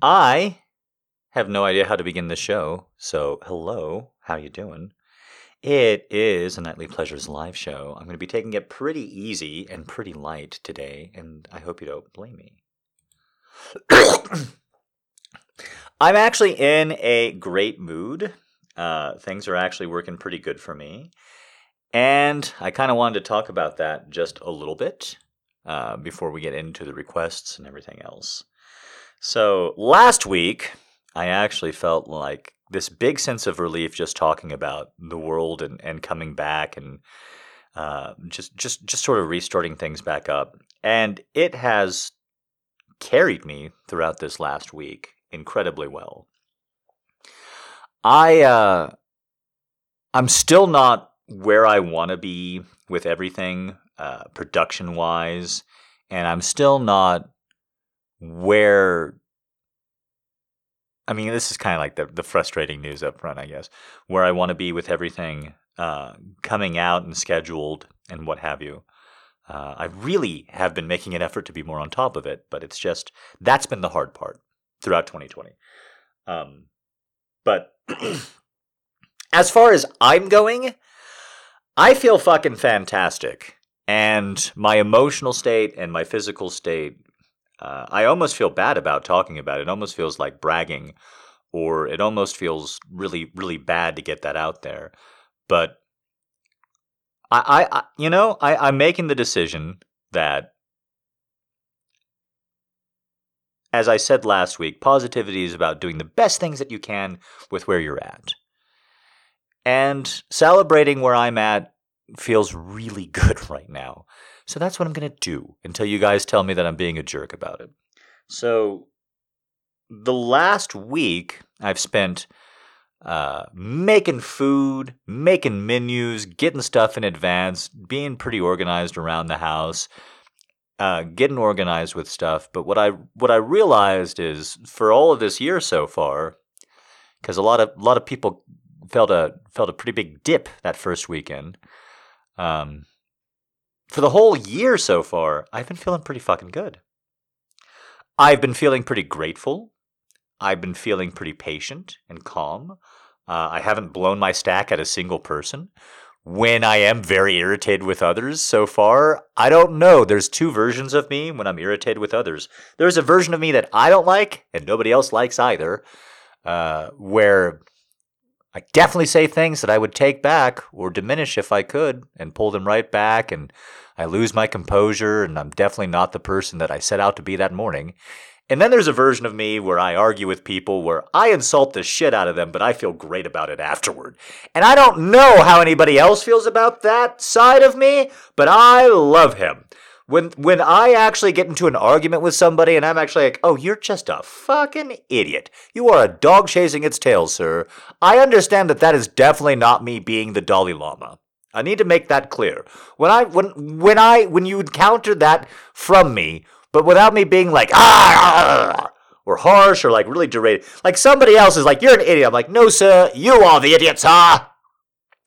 I have no idea how to begin the show, so hello, how you doing? It is a Nightly Pleasures live show. I'm going to be taking it pretty easy and pretty light today, and I hope you don't blame me. I'm actually in a great mood. Uh, things are actually working pretty good for me. And I kind of wanted to talk about that just a little bit uh, before we get into the requests and everything else. So last week, I actually felt like this big sense of relief just talking about the world and, and coming back and uh, just just just sort of restarting things back up. And it has carried me throughout this last week incredibly well. I uh, I'm still not where I want to be with everything uh, production wise, and I'm still not where I mean, this is kind of like the, the frustrating news up front, I guess, where I want to be with everything uh, coming out and scheduled and what have you. Uh, I really have been making an effort to be more on top of it, but it's just that's been the hard part throughout 2020. Um, but as far as I'm going, I feel fucking fantastic. And my emotional state and my physical state uh, I almost feel bad about talking about it. It almost feels like bragging, or it almost feels really, really bad to get that out there. But I, I, I you know, I, I'm making the decision that, as I said last week, positivity is about doing the best things that you can with where you're at. And celebrating where I'm at feels really good right now. So that's what I'm going to do until you guys tell me that I'm being a jerk about it. So the last week I've spent uh, making food, making menus, getting stuff in advance, being pretty organized around the house, uh, getting organized with stuff. But what I what I realized is for all of this year so far, because a lot of a lot of people felt a felt a pretty big dip that first weekend. Um, for the whole year so far, I've been feeling pretty fucking good. I've been feeling pretty grateful. I've been feeling pretty patient and calm. Uh, I haven't blown my stack at a single person. When I am very irritated with others so far, I don't know. There's two versions of me when I'm irritated with others. There's a version of me that I don't like and nobody else likes either, uh, where I definitely say things that I would take back or diminish if I could and pull them right back. And I lose my composure and I'm definitely not the person that I set out to be that morning. And then there's a version of me where I argue with people where I insult the shit out of them, but I feel great about it afterward. And I don't know how anybody else feels about that side of me, but I love him when when I actually get into an argument with somebody and I'm actually like, "Oh, you're just a fucking idiot. You are a dog chasing its tail, sir." I understand that that is definitely not me being the Dalai Lama. I need to make that clear. When I when when I when you encounter that from me, but without me being like ah or harsh or like really deranged, like somebody else is like, "You're an idiot." I'm like, "No, sir, you are the idiot, sir."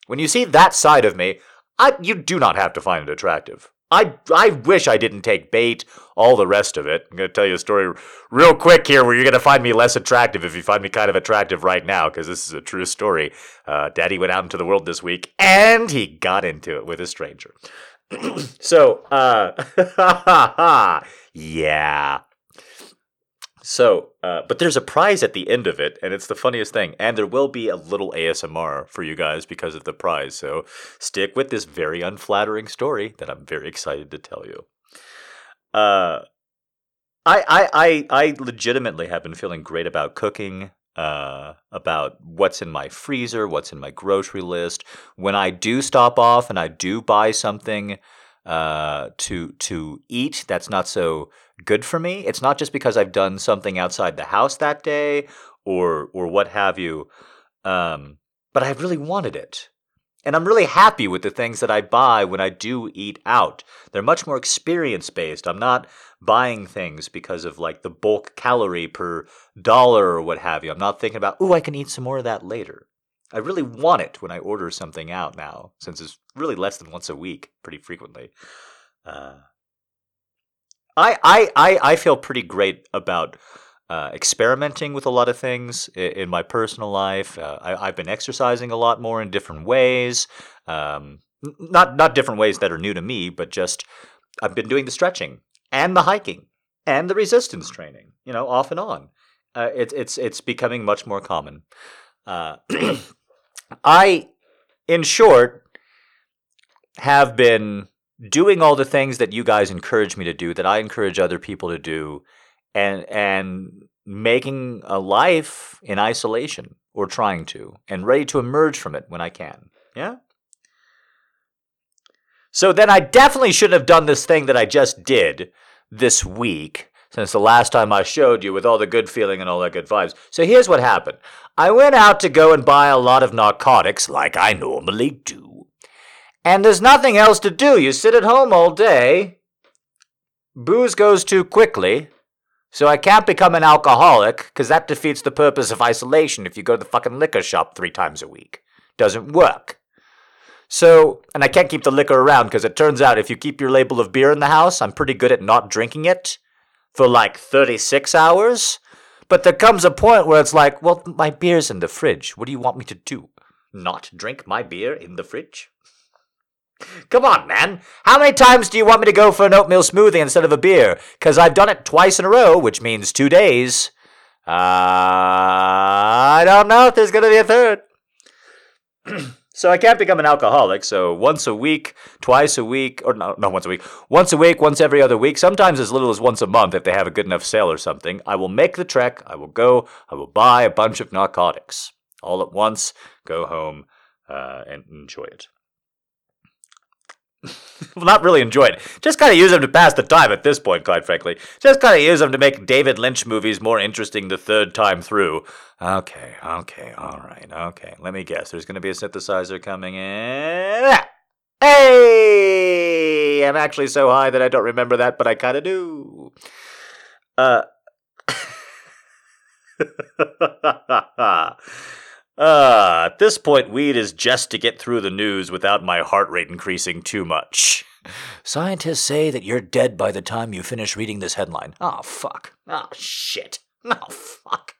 When you see that side of me, I you do not have to find it attractive. I, I wish I didn't take bait, all the rest of it. I'm going to tell you a story real quick here where you're going to find me less attractive if you find me kind of attractive right now, because this is a true story. Uh, Daddy went out into the world this week and he got into it with a stranger. so, uh, yeah. So, uh, but there's a prize at the end of it, and it's the funniest thing. And there will be a little ASMR for you guys because of the prize. So stick with this very unflattering story that I'm very excited to tell you. Uh, I, I, I, I legitimately have been feeling great about cooking, uh, about what's in my freezer, what's in my grocery list. When I do stop off and I do buy something uh, to to eat that's not so good for me. It's not just because I've done something outside the house that day or or what have you, um, but I really wanted it. And I'm really happy with the things that I buy when I do eat out. They're much more experience based. I'm not buying things because of like the bulk calorie per dollar or what have you. I'm not thinking about, oh, I can eat some more of that later. I really want it when I order something out now, since it's really less than once a week, pretty frequently. Uh, I, I, I, I feel pretty great about uh, experimenting with a lot of things in, in my personal life. Uh, I, have been exercising a lot more in different ways. Um, not not different ways that are new to me, but just I've been doing the stretching and the hiking and the resistance training. You know, off and on. Uh, it's it's it's becoming much more common. Uh, I, in short, have been doing all the things that you guys encourage me to do, that I encourage other people to do, and and making a life in isolation or trying to, and ready to emerge from it when I can. Yeah. So then I definitely shouldn't have done this thing that I just did this week since the last time I showed you with all the good feeling and all the good vibes. So here's what happened. I went out to go and buy a lot of narcotics like I normally do. And there's nothing else to do. You sit at home all day. Booze goes too quickly. So I can't become an alcoholic, because that defeats the purpose of isolation if you go to the fucking liquor shop three times a week. Doesn't work. So, and I can't keep the liquor around because it turns out if you keep your label of beer in the house, I'm pretty good at not drinking it for like 36 hours. But there comes a point where it's like, well, my beer's in the fridge. What do you want me to do? Not drink my beer in the fridge? Come on, man. How many times do you want me to go for an oatmeal smoothie instead of a beer? Because I've done it twice in a row, which means two days. Uh, I don't know if there's going to be a third. So I can't become an alcoholic. So once a week, twice a week, or no, not once a week, once a week, once every other week, sometimes as little as once a month if they have a good enough sale or something, I will make the trek. I will go. I will buy a bunch of narcotics all at once, go home, uh, and enjoy it. Well, not really enjoy it. Just kind of use them to pass the time at this point, quite frankly. Just kind of use them to make David Lynch movies more interesting the third time through. Okay, okay, all right, okay. Let me guess. There's going to be a synthesizer coming in. Hey! I'm actually so high that I don't remember that, but I kind of do. Uh. Uh, at this point, weed is just to get through the news without my heart rate increasing too much. Scientists say that you're dead by the time you finish reading this headline. Oh, fuck. Oh, shit. Oh, fuck.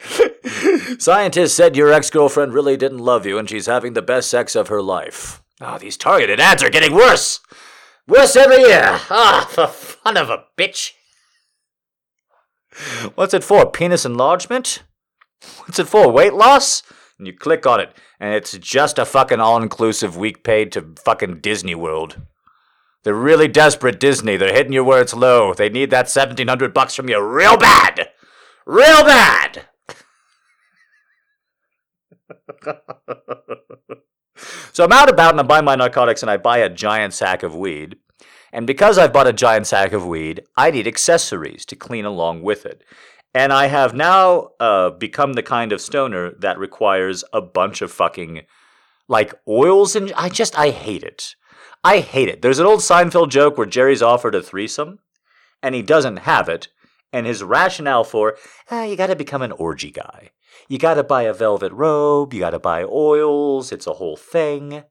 Scientists said your ex girlfriend really didn't love you and she's having the best sex of her life. Oh, these targeted ads are getting worse! Worse every year! Ah, for fun of a bitch! What's it for? Penis enlargement? What's it for? Weight loss? And you click on it, and it's just a fucking all inclusive week paid to fucking Disney World. They're really desperate, Disney. They're hitting you where it's low. They need that 1700 bucks from you real bad! Real bad! so I'm out about and I buy my narcotics and I buy a giant sack of weed. And because I've bought a giant sack of weed, I need accessories to clean along with it. And I have now uh, become the kind of stoner that requires a bunch of fucking like oils and I just I hate it. I hate it. There's an old Seinfeld joke where Jerry's offered a threesome and he doesn't have it. And his rationale for, ah, you got to become an orgy guy. You got to buy a velvet robe. You got to buy oils. It's a whole thing.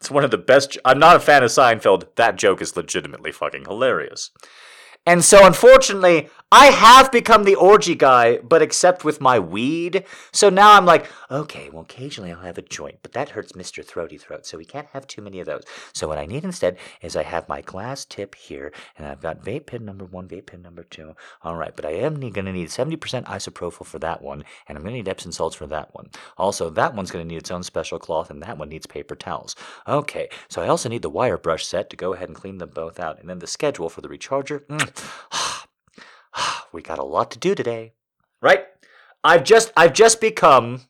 It's one of the best. I'm not a fan of Seinfeld. That joke is legitimately fucking hilarious. And so, unfortunately, I have become the orgy guy, but except with my weed. So now I'm like, okay, well, occasionally I'll have a joint, but that hurts Mr. Throaty Throat, so we can't have too many of those. So what I need instead is I have my glass tip here, and I've got vape pen number one, vape pen number two. All right, but I am going to need 70% isopropyl for that one, and I'm going to need Epsom salts for that one. Also, that one's going to need its own special cloth, and that one needs paper towels. Okay, so I also need the wire brush set to go ahead and clean them both out, and then the schedule for the recharger. Mm. we got a lot to do today. Right? I've just I've just become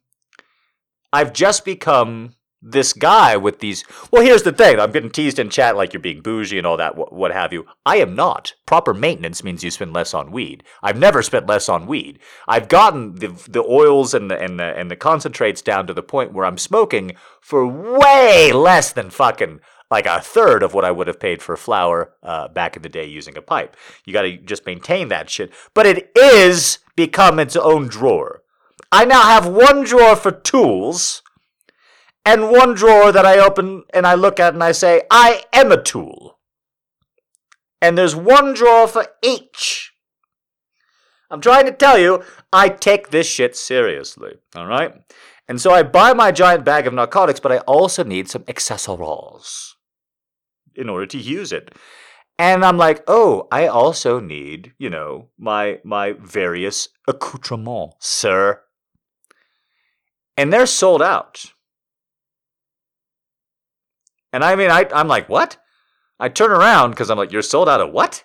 I've just become this guy with these well here's the thing. I'm getting teased in chat like you're being bougie and all that what, what have you. I am not. Proper maintenance means you spend less on weed. I've never spent less on weed. I've gotten the, the oils and the, and the and the concentrates down to the point where i'm smoking for way less than fucking like a third of what I would have paid for flower uh, back in the day using a pipe. You got to just maintain that shit. But it is become its own drawer. I now have one drawer for tools and one drawer that I open and I look at and I say, I am a tool. And there's one drawer for each. I'm trying to tell you, I take this shit seriously. All right? And so I buy my giant bag of narcotics, but I also need some accessories in order to use it. And I'm like, oh, I also need, you know, my my various accoutrements, sir. And they're sold out. And I mean, I, I'm like, what? I turn around because I'm like, you're sold out of what?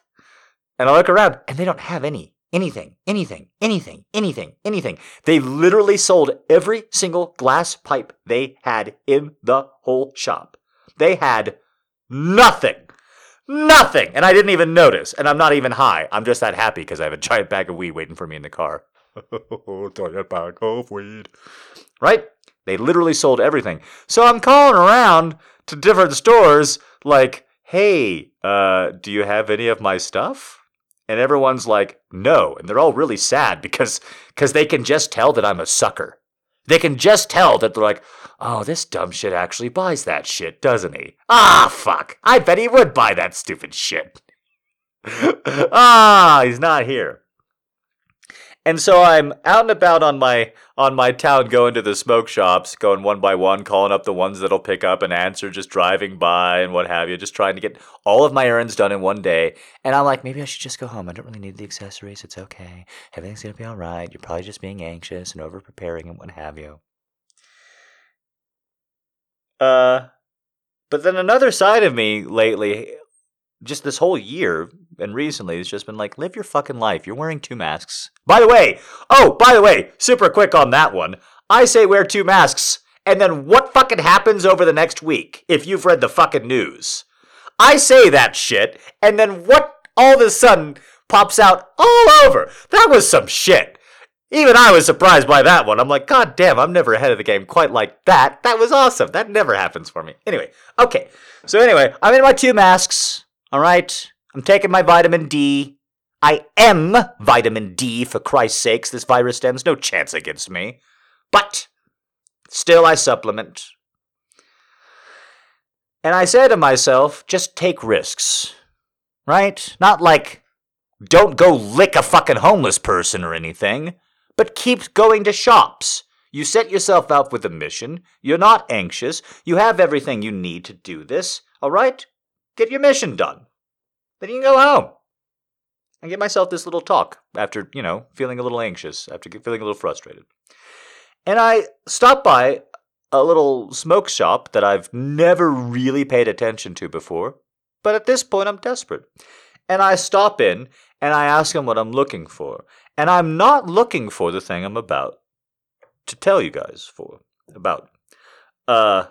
And I look around and they don't have any. Anything, anything, anything, anything, anything. They literally sold every single glass pipe they had in the whole shop. They had nothing. Nothing. And I didn't even notice. And I'm not even high. I'm just that happy because I have a giant bag of weed waiting for me in the car. giant bag of weed. Right? They literally sold everything. So I'm calling around to different stores like, hey, uh, do you have any of my stuff? And everyone's like, no. And they're all really sad because because they can just tell that I'm a sucker. They can just tell that they're like, oh, this dumb shit actually buys that shit, doesn't he? Ah, fuck. I bet he would buy that stupid shit. ah, he's not here. And so I'm out and about on my on my town going to the smoke shops, going one by one, calling up the ones that'll pick up and answer, just driving by and what have you, just trying to get all of my errands done in one day. And I'm like, maybe I should just go home. I don't really need the accessories. It's okay. Everything's gonna be all right. You're probably just being anxious and over preparing and what have you. Uh but then another side of me lately just this whole year and recently it's just been like live your fucking life you're wearing two masks by the way oh by the way super quick on that one i say wear two masks and then what fucking happens over the next week if you've read the fucking news i say that shit and then what all of a sudden pops out all over that was some shit even I was surprised by that one. I'm like, God damn, I'm never ahead of the game quite like that. That was awesome. That never happens for me. Anyway, okay. So, anyway, I'm in my two masks. All right. I'm taking my vitamin D. I am vitamin D, for Christ's sakes. This virus stands no chance against me. But still, I supplement. And I say to myself, just take risks. Right? Not like, don't go lick a fucking homeless person or anything, but keep going to shops. You set yourself up with a mission. You're not anxious. You have everything you need to do this. All right? Get your mission done. Then you can go home and get myself this little talk after, you know, feeling a little anxious, after feeling a little frustrated. And I stopped by a little smoke shop that I've never really paid attention to before, but at this point I'm desperate. And I stop in and I ask him what I'm looking for. And I'm not looking for the thing I'm about to tell you guys for about. Uh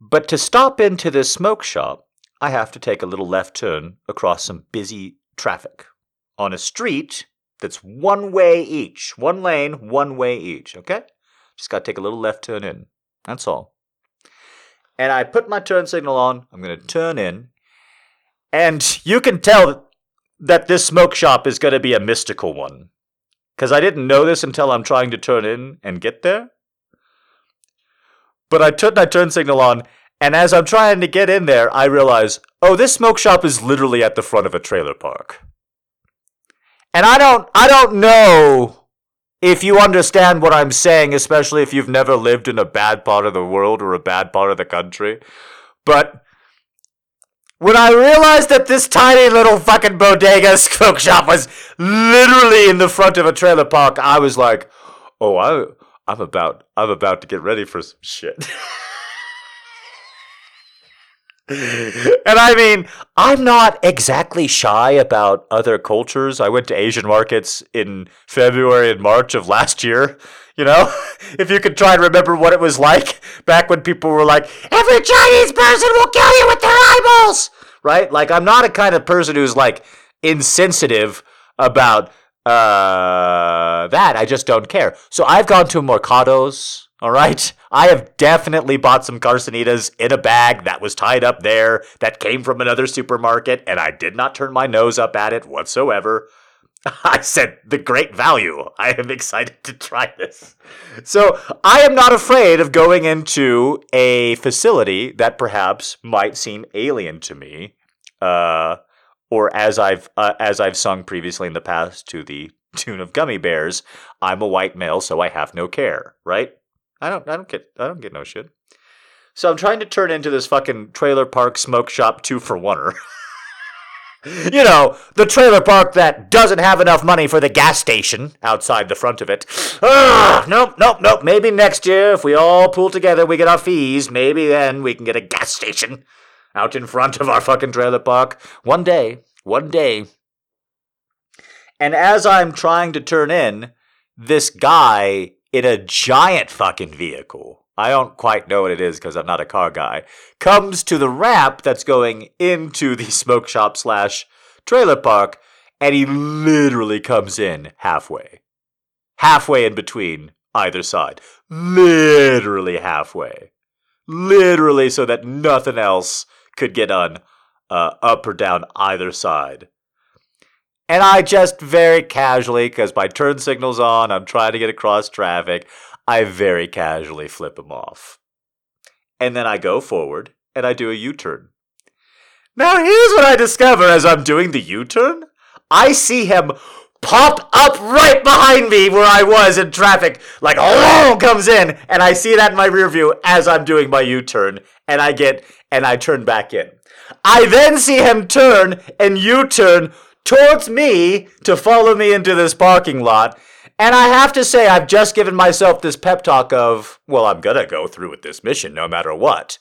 but to stop into this smoke shop, I have to take a little left turn across some busy traffic on a street that's one way each. One lane, one way each, okay? Just got to take a little left turn in. That's all. And I put my turn signal on. I'm going to turn in. And you can tell that this smoke shop is going to be a mystical one. Because I didn't know this until I'm trying to turn in and get there. But I turned my turn signal on, and as I'm trying to get in there, I realize, oh, this smoke shop is literally at the front of a trailer park. And I don't I don't know if you understand what I'm saying, especially if you've never lived in a bad part of the world or a bad part of the country. But when I realized that this tiny little fucking bodega smoke shop was literally in the front of a trailer park, I was like, "Oh, I, I'm about, I'm about to get ready for some shit." and I mean, I'm not exactly shy about other cultures. I went to Asian markets in February and March of last year. You know, if you could try and remember what it was like back when people were like, every Chinese person will kill you with their eyeballs, right? Like, I'm not a kind of person who's like insensitive about uh, that. I just don't care. So I've gone to mercados, all right? I have definitely bought some Carsanitas in a bag that was tied up there that came from another supermarket, and I did not turn my nose up at it whatsoever. I said the great value. I am excited to try this. So I am not afraid of going into a facility that perhaps might seem alien to me, uh, or as I've uh, as I've sung previously in the past to the tune of Gummy Bears, I'm a white male, so I have no care, right? I don't I don't get I don't get no shit. So I'm trying to turn into this fucking trailer park smoke shop two for oneer. you know, the trailer park that doesn't have enough money for the gas station outside the front of it. Ah, nope, nope, nope. Maybe next year, if we all pool together, we get our fees, maybe then we can get a gas station out in front of our fucking trailer park. One day, one day. And as I'm trying to turn in, this guy in a giant fucking vehicle, I don't quite know what it is because I'm not a car guy, comes to the ramp that's going into the smoke shop slash trailer park, and he literally comes in halfway. Halfway in between either side. Literally halfway. Literally so that nothing else could get on uh, up or down either side. And I just very casually, because my turn signal's on, I'm trying to get across traffic, I very casually flip him off. And then I go forward and I do a U turn. Now, here's what I discover as I'm doing the U turn I see him pop up right behind me where I was in traffic, like, oh, comes in, and I see that in my rear view as I'm doing my U turn, and I get, and I turn back in. I then see him turn and U turn towards me to follow me into this parking lot. And I have to say, I've just given myself this pep talk of, well, I'm gonna go through with this mission no matter what.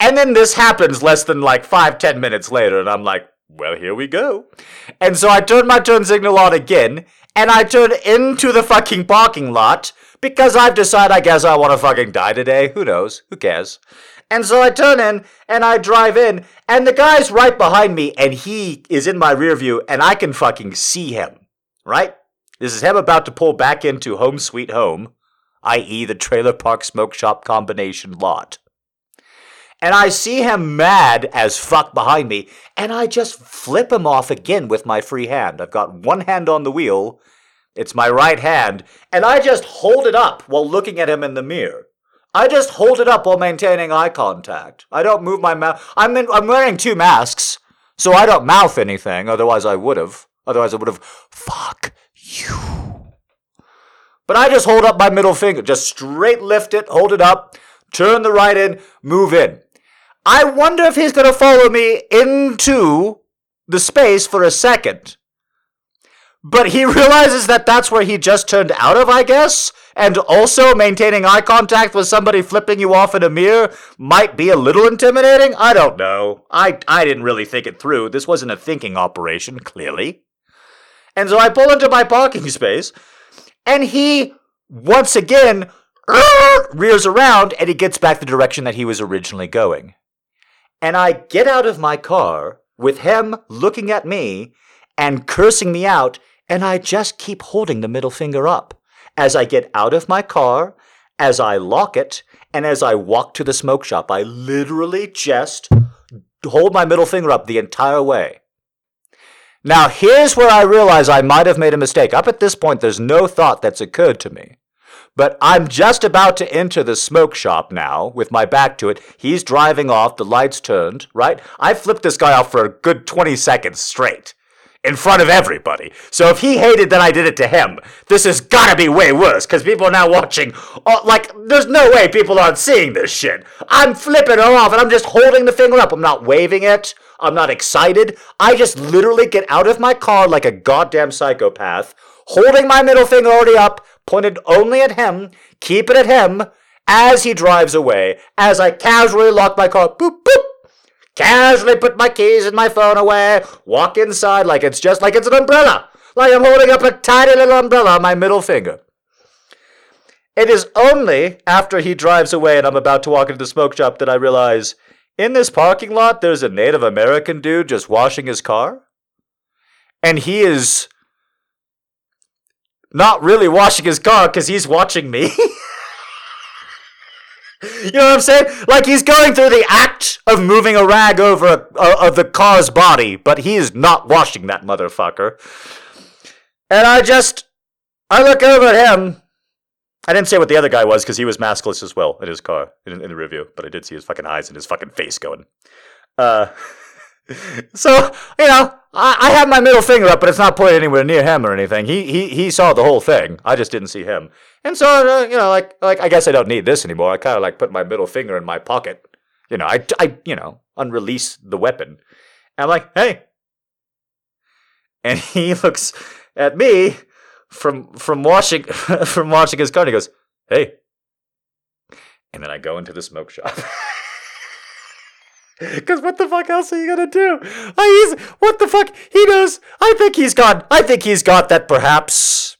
And then this happens less than like five, ten minutes later, and I'm like, well, here we go. And so I turn my turn signal on again, and I turn into the fucking parking lot because I've decided I guess I want to fucking die today. Who knows? Who cares? And so I turn in and I drive in, and the guy's right behind me, and he is in my rear view, and I can fucking see him, right? This is him about to pull back into Home Sweet Home, i.e., the trailer park smoke shop combination lot. And I see him mad as fuck behind me, and I just flip him off again with my free hand. I've got one hand on the wheel, it's my right hand, and I just hold it up while looking at him in the mirror. I just hold it up while maintaining eye contact. I don't move my mouth. I'm in, I'm wearing two masks, so I don't mouth anything. Otherwise, I would have. Otherwise, I would have. Fuck you. But I just hold up my middle finger. Just straight lift it, hold it up, turn the right in, move in. I wonder if he's to follow me into the space for a second. But he realizes that that's where he just turned out of, I guess. And also maintaining eye contact with somebody flipping you off in a mirror might be a little intimidating. I don't know. I, I didn't really think it through. This wasn't a thinking operation, clearly. And so I pull into my parking space, and he, once again, rears around and he gets back the direction that he was originally going. And I get out of my car with him looking at me and cursing me out and I just keep holding the middle finger up as I get out of my car, as I lock it, and as I walk to the smoke shop. I literally just hold my middle finger up the entire way. Now, here's where I realize I might have made a mistake. Up at this point, there's no thought that's occurred to me. But I'm just about to enter the smoke shop now with my back to it. He's driving off, the lights turned, right? I flipped this guy off for a good 20 seconds straight in front of everybody. So if he hated that I did it to him, this has gotta be way worse because people are now watching. Oh, like, there's no way people aren't seeing this shit. I'm flipping her off and I'm just holding the finger up. I'm not waving it. I'm not excited. I just literally get out of my car like a goddamn psychopath, holding my middle finger already up, pointed only at him, keep it at him, as he drives away, as I casually lock my car. Boop, boop casually put my keys and my phone away, walk inside like it's just like it's an umbrella, like I'm holding up a tiny little umbrella on my middle finger. It is only after he drives away and I'm about to walk into the smoke shop that I realize in this parking lot there's a Native American dude just washing his car. And he is not really washing his car because he's watching me. You know what I'm saying? Like he's going through the act of moving a rag over uh, of the car's body, but he is not washing that motherfucker. And I just, I look over at him. I didn't say what the other guy was because he was maskless as well in his car in, in, the review, but I did see his fucking eyes and his fucking face going. Uh, so you know, I, I have my middle finger up, but it's not pointed anywhere near him or anything. He he he saw the whole thing. I just didn't see him. And so uh, you know, like like I guess I don't need this anymore. I kind of like put my middle finger in my pocket. You know, I I you know unrelease the weapon. And I'm like, hey. And he looks at me from from washing from washing his car. And he goes, hey. And then I go into the smoke shop. Because what the fuck else are you gonna do? I, he's, what the fuck? He knows. I think he's got. I think he's got that. Perhaps,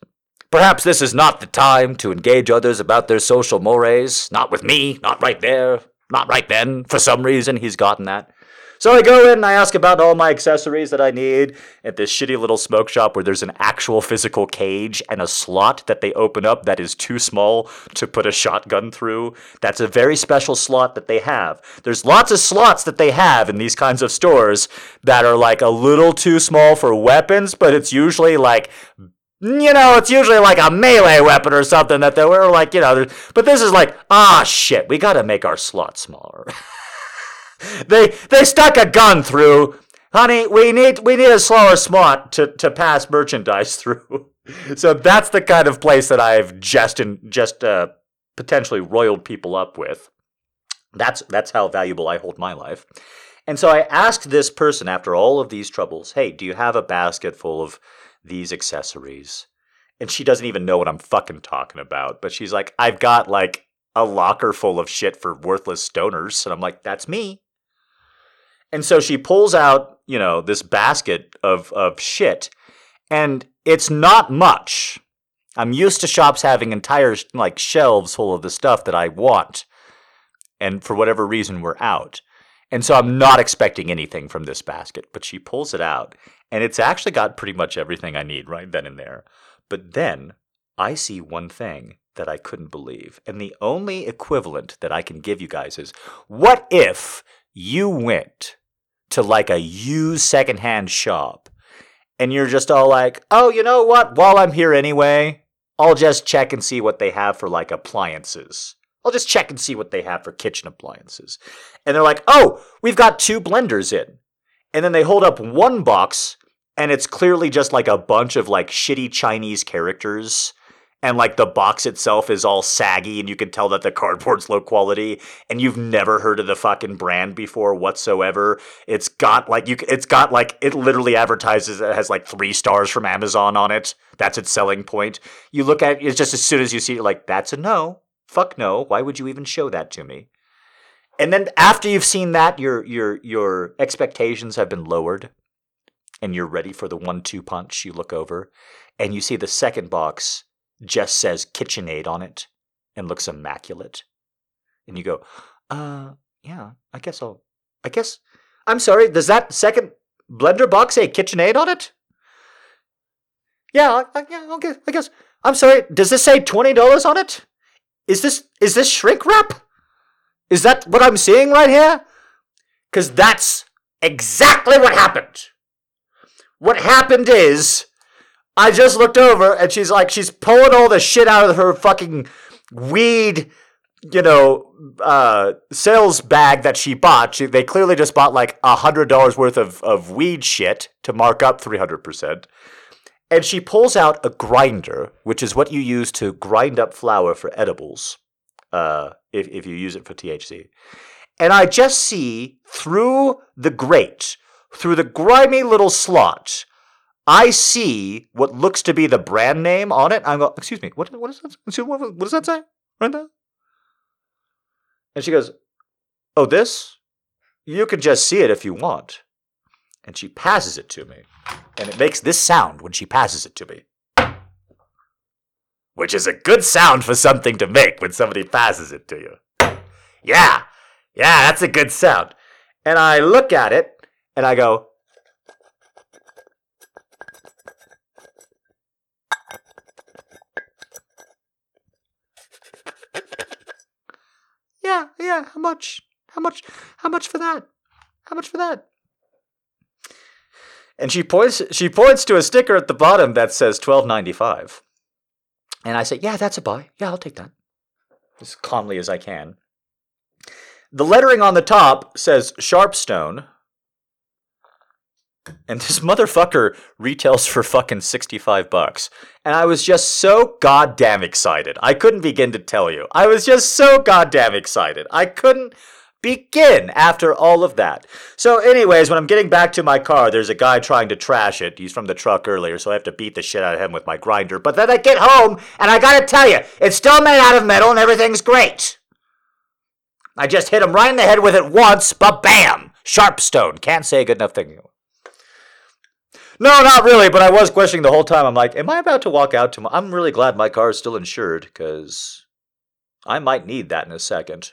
perhaps this is not the time to engage others about their social mores. Not with me. Not right there. Not right then. For some reason, he's gotten that. So I go in and I ask about all my accessories that I need at this shitty little smoke shop where there's an actual physical cage and a slot that they open up that is too small to put a shotgun through. That's a very special slot that they have. There's lots of slots that they have in these kinds of stores that are like a little too small for weapons, but it's usually like you know, it's usually like a melee weapon or something that they were like, you know, but this is like, ah, shit, we gotta make our slot smaller. they they stuck a gun through. Honey, we need we need a slower smart to, to pass merchandise through. so that's the kind of place that I've just in, just uh, potentially roiled people up with. That's that's how valuable I hold my life. And so I asked this person after all of these troubles, "Hey, do you have a basket full of these accessories?" And she doesn't even know what I'm fucking talking about, but she's like, "I've got like a locker full of shit for worthless stoners." And I'm like, "That's me." And so she pulls out, you know, this basket of, of shit, and it's not much. I'm used to shops having entire like shelves full of the stuff that I want. And for whatever reason, we're out. And so I'm not expecting anything from this basket, but she pulls it out, and it's actually got pretty much everything I need right then and there. But then I see one thing that I couldn't believe. And the only equivalent that I can give you guys is what if you went to like a used secondhand shop and you're just all like, oh, you know what? While I'm here anyway, I'll just check and see what they have for like appliances. I'll just check and see what they have for kitchen appliances. And they're like, oh, we've got two blenders in. And then they hold up one box and it's clearly just like a bunch of like shitty Chinese characters and like the box itself is all saggy and you can tell that the cardboard's low quality and you've never heard of the fucking brand before whatsoever. It's got like you it's got like it literally advertises it has like 3 stars from Amazon on it. That's its selling point. You look at it just as soon as you see it like that's a no. Fuck no. Why would you even show that to me? And then after you've seen that your your your expectations have been lowered and you're ready for the one two punch you look over and you see the second box just says KitchenAid on it and looks immaculate. And you go, uh, yeah, I guess I'll, I guess, I'm sorry, does that second blender box say KitchenAid on it? Yeah, I, yeah, okay, I guess. I'm sorry, does this say $20 on it? Is this, is this shrink wrap? Is that what I'm seeing right here? Because that's exactly what happened. What happened is I just looked over and she's like, she's pulling all the shit out of her fucking weed, you know, uh, sales bag that she bought. She, they clearly just bought like a hundred dollars worth of, of weed shit to mark up 300%. And she pulls out a grinder, which is what you use to grind up flower for edibles, uh, if, if you use it for THC. And I just see through the grate, through the grimy little slot, I see what looks to be the brand name on it. I'm go, excuse me, what, what, is that, what, what does that say right there? And she goes, oh, this? You can just see it if you want. And she passes it to me. And it makes this sound when she passes it to me. Which is a good sound for something to make when somebody passes it to you. Yeah, yeah, that's a good sound. And I look at it and I go, yeah. How much? How much? How much for that? How much for that? And she points. She points to a sticker at the bottom that says twelve ninety five. And I say, "Yeah, that's a buy. Yeah, I'll take that." As calmly as I can. The lettering on the top says Sharpstone. And this motherfucker retails for fucking 65 bucks. And I was just so goddamn excited. I couldn't begin to tell you. I was just so goddamn excited. I couldn't begin after all of that. So, anyways, when I'm getting back to my car, there's a guy trying to trash it. He's from the truck earlier, so I have to beat the shit out of him with my grinder. But then I get home, and I gotta tell you, it's still made out of metal and everything's great. I just hit him right in the head with it once, but bam! Sharpstone. Can't say a good enough thing. No, not really, but I was questioning the whole time. I'm like, am I about to walk out to my. I'm really glad my car is still insured, because I might need that in a second.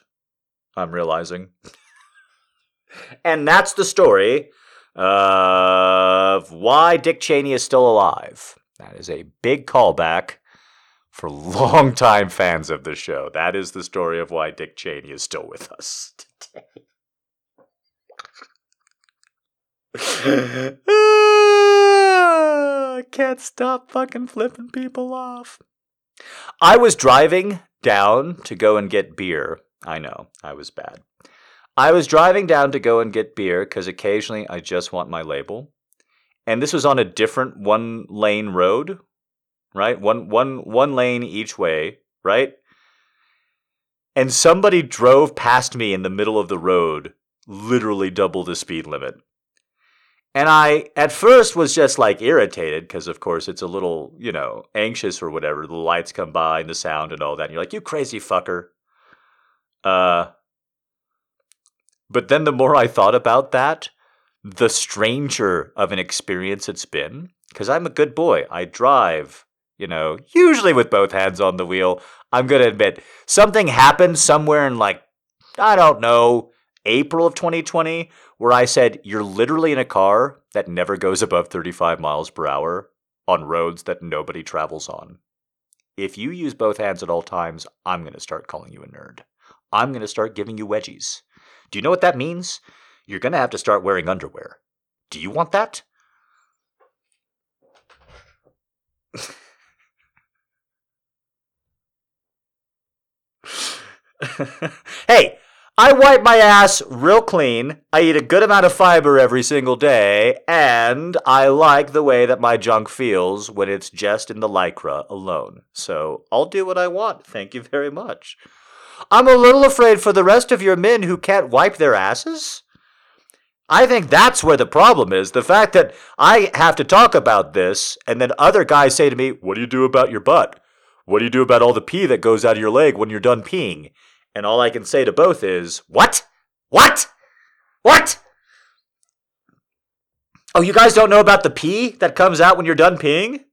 I'm realizing. and that's the story of why Dick Cheney is still alive. That is a big callback for longtime fans of the show. That is the story of why Dick Cheney is still with us today. I can't stop fucking flipping people off. I was driving down to go and get beer I know, I was bad. I was driving down to go and get beer because occasionally I just want my label. And this was on a different one lane road, right? One, one, one lane each way, right? And somebody drove past me in the middle of the road, literally double the speed limit. And I, at first, was just like irritated because, of course, it's a little, you know, anxious or whatever. The lights come by and the sound and all that. And you're like, you crazy fucker. Uh, but then the more I thought about that, the stranger of an experience it's been. Because I'm a good boy. I drive, you know, usually with both hands on the wheel. I'm going to admit, something happened somewhere in like, I don't know, April of 2020, where I said, You're literally in a car that never goes above 35 miles per hour on roads that nobody travels on. If you use both hands at all times, I'm going to start calling you a nerd. I'm going to start giving you wedgies. Do you know what that means? You're going to have to start wearing underwear. Do you want that? hey, I wipe my ass real clean. I eat a good amount of fiber every single day, and I like the way that my junk feels when it's just in the lycra alone. So I'll do what I want. Thank you very much. I'm a little afraid for the rest of your men who can't wipe their asses. I think that's where the problem is. The fact that I have to talk about this, and then other guys say to me, What do you do about your butt? What do you do about all the pee that goes out of your leg when you're done peeing? And all I can say to both is, What? What? What? Oh, you guys don't know about the pee that comes out when you're done peeing?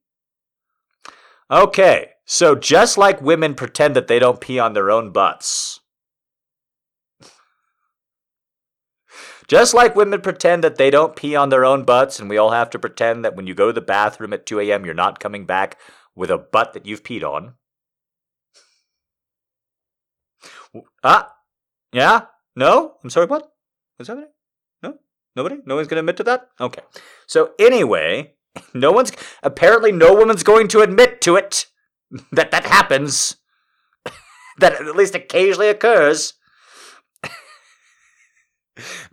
Okay, so just like women pretend that they don't pee on their own butts, just like women pretend that they don't pee on their own butts, and we all have to pretend that when you go to the bathroom at 2 a.m., you're not coming back with a butt that you've peed on. Ah, yeah? No? I'm sorry, what? What's happening? No? Nobody? No one's going to admit to that? Okay. So, anyway, no one's, apparently, no woman's going to admit to it. that that happens. that at least occasionally occurs.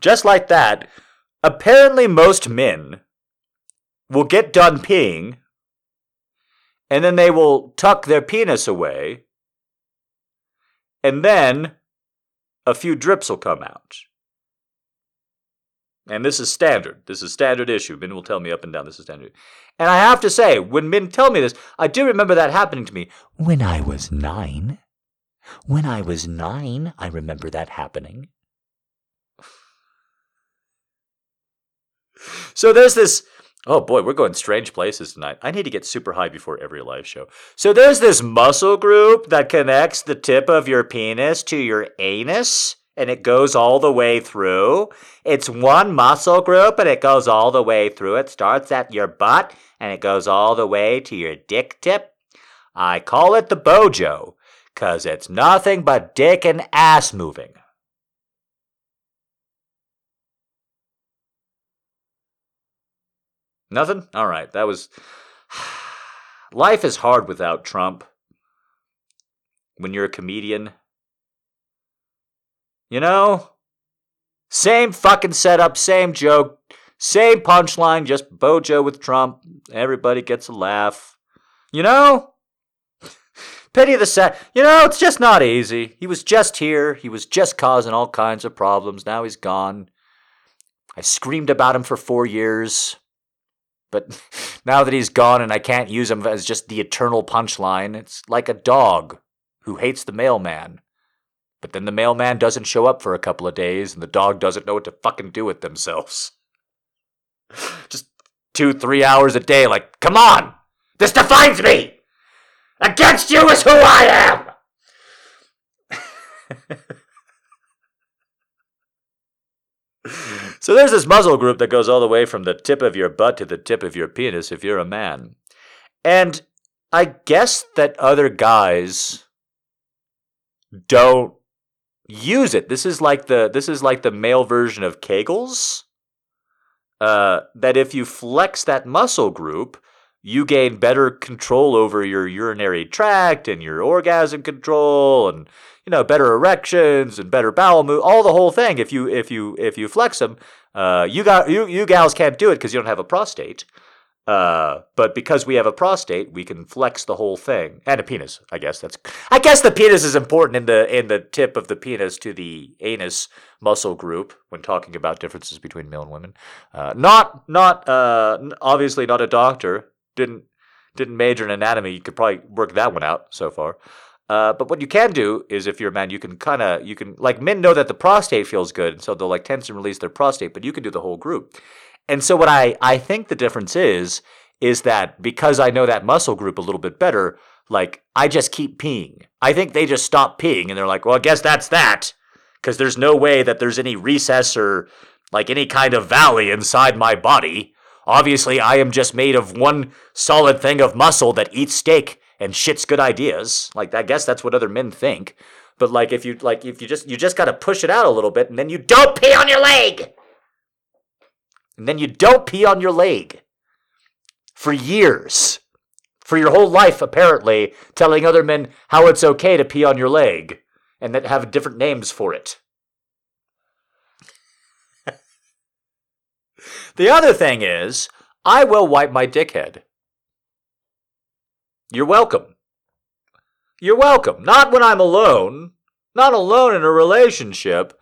Just like that, apparently most men will get done peeing and then they will tuck their penis away and then a few drips will come out. And this is standard. This is standard issue. Men will tell me up and down this is standard. And I have to say, when men tell me this, I do remember that happening to me when I was nine. When I was nine, I remember that happening. So there's this. Oh boy, we're going strange places tonight. I need to get super high before every live show. So there's this muscle group that connects the tip of your penis to your anus and it goes all the way through. It's one muscle group and it goes all the way through. It starts at your butt and it goes all the way to your dick tip. I call it the bojo because it's nothing but dick and ass moving. Nothing? All right, that was. Life is hard without Trump. When you're a comedian, you know? Same fucking setup, same joke, Same punchline, just Bojo with Trump. Everybody gets a laugh. You know? Pity the set. You know, it's just not easy. He was just here. He was just causing all kinds of problems. Now he's gone. I screamed about him for four years. But now that he's gone and I can't use him as just the eternal punchline, it's like a dog who hates the mailman. But then the mailman doesn't show up for a couple of days and the dog doesn't know what to fucking do with themselves. Just two, three hours a day, like, come on! This defines me! Against you is who I am! so there's this muscle group that goes all the way from the tip of your butt to the tip of your penis if you're a man. And I guess that other guys don't use it. This is like the this is like the male version of Kegels. Uh, that if you flex that muscle group, you gain better control over your urinary tract and your orgasm control and you know better erections and better bowel move all the whole thing if you if you if you flex them uh, you got you you gals can't do it because you don't have a prostate uh, but because we have a prostate, we can flex the whole thing and a penis. I guess that's. I guess the penis is important in the in the tip of the penis to the anus muscle group when talking about differences between male and women. Uh, not not uh, obviously not a doctor. Didn't didn't major in anatomy. You could probably work that one out so far. Uh, but what you can do is, if you're a man, you can kind of you can like men know that the prostate feels good, and so they'll like tense and release their prostate. But you can do the whole group. And so what I, I think the difference is, is that because I know that muscle group a little bit better, like I just keep peeing. I think they just stop peeing and they're like, well, I guess that's that. Because there's no way that there's any recess or like any kind of valley inside my body. Obviously, I am just made of one solid thing of muscle that eats steak and shits good ideas. Like I guess that's what other men think. But like if you like if you just you just gotta push it out a little bit and then you don't pee on your leg and then you don't pee on your leg for years. For your whole life, apparently, telling other men how it's okay to pee on your leg and that have different names for it. the other thing is, I will wipe my dickhead. You're welcome. You're welcome. Not when I'm alone. Not alone in a relationship.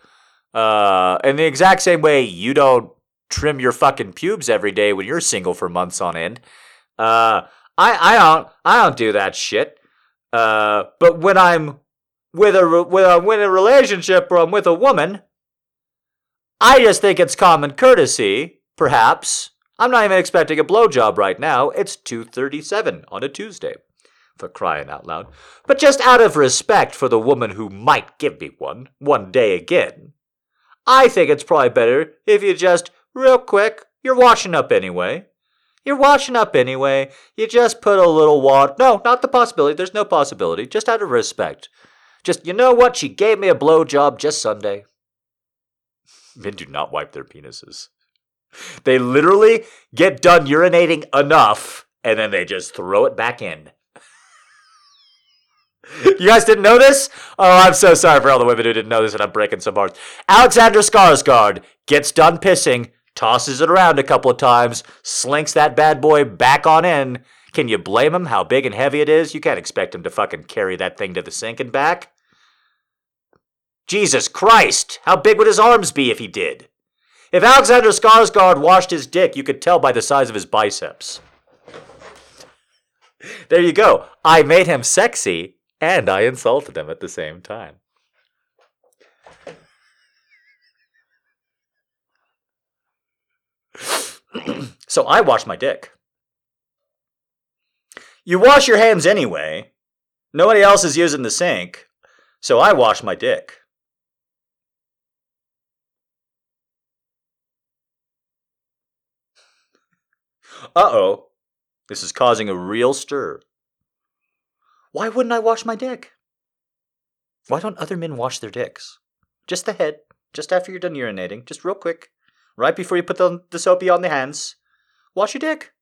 Uh, in the exact same way you don't trim your fucking pubes every day when you're single for months on end. Uh, I I don't I don't do that shit. Uh, but when I'm with a with a with a relationship or I'm with a woman, I just think it's common courtesy, perhaps. I'm not even expecting a blowjob right now. It's 2:37 on a Tuesday. For crying out loud. But just out of respect for the woman who might give me one, one day again, I think it's probably better if you just real quick. You're washing up anyway. You're washing up anyway. You just put a little water. No, not the possibility. There's no possibility. Just out of respect. Just, you know what? She gave me a blowjob just Sunday. Men do not wipe their penises. They literally get done urinating enough and then they just throw it back in. You guys didn't know this? Oh, I'm so sorry for all the women who didn't know this and I'm breaking some hearts. Alexander Skarsgård gets done pissing, tosses it around a couple of times, slinks that bad boy back on in. Can you blame him how big and heavy it is? You can't expect him to fucking carry that thing to the sink and back. Jesus Christ! How big would his arms be if he did? If Alexander Skarsgård washed his dick, you could tell by the size of his biceps. There you go. I made him sexy, and I insulted him at the same time. so I wash my dick. You wash your hands anyway. Nobody else is using the sink, so I wash my dick. Uh oh. This is causing a real stir. Why wouldn't I wash my dick? Why don't other men wash their dicks? Just the head, just after you're done urinating, just real quick right before you put the, the soapy on the hands, wash your dick.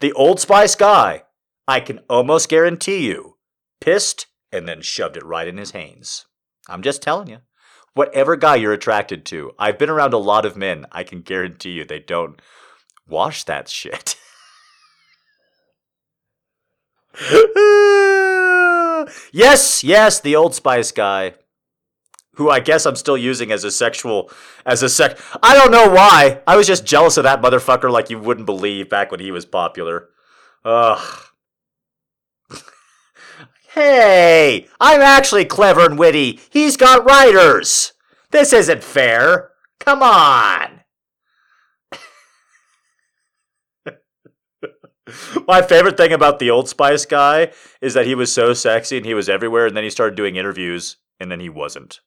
The Old Spice guy, I can almost guarantee you, pissed and then shoved it right in his hands. I'm just telling you. Whatever guy you're attracted to. I've been around a lot of men. I can guarantee you they don't wash that shit. yes, yes, the Old Spice guy. Who I guess I'm still using as a sexual, as a sec. I don't know why. I was just jealous of that motherfucker like you wouldn't believe back when he was popular. Ugh. hey, I'm actually clever and witty. He's got writers. This isn't fair. Come on. My favorite thing about the Old Spice guy is that he was so sexy and he was everywhere, and then he started doing interviews, and then he wasn't.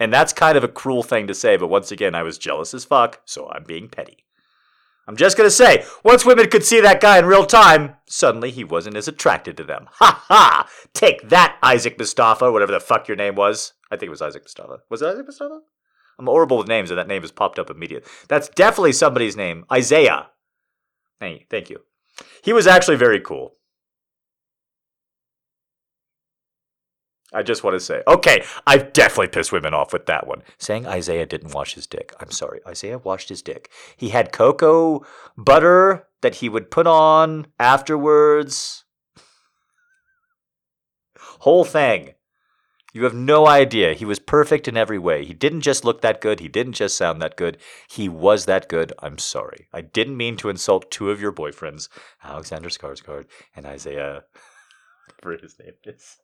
And that's kind of a cruel thing to say, but once again, I was jealous as fuck, so I'm being petty. I'm just gonna say, once women could see that guy in real time, suddenly he wasn't as attracted to them. Ha ha! Take that, Isaac Mustafa, whatever the fuck your name was. I think it was Isaac Mustafa. Was it Isaac Mustafa? I'm horrible with names, and that name has popped up immediately. That's definitely somebody's name. Isaiah. Hey, thank you. He was actually very cool. I just want to say, okay, I've definitely pissed women off with that one. Saying Isaiah didn't wash his dick. I'm sorry. Isaiah washed his dick. He had cocoa butter that he would put on afterwards. Whole thing. You have no idea. He was perfect in every way. He didn't just look that good. He didn't just sound that good. He was that good. I'm sorry. I didn't mean to insult two of your boyfriends, Alexander Skarsgård and Isaiah, whatever his name is.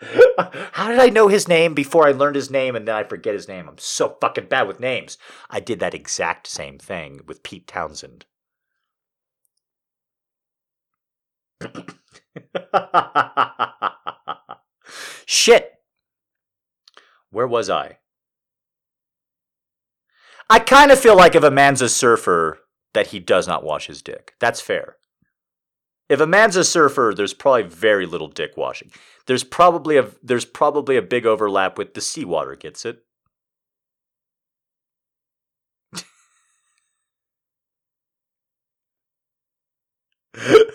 How did I know his name before I learned his name and then I forget his name? I'm so fucking bad with names. I did that exact same thing with Pete Townshend. Shit. Where was I? I kind of feel like if a man's a surfer, that he does not wash his dick. That's fair. If a man's a surfer, there's probably very little dick washing. There's probably a there's probably a big overlap with the seawater gets it.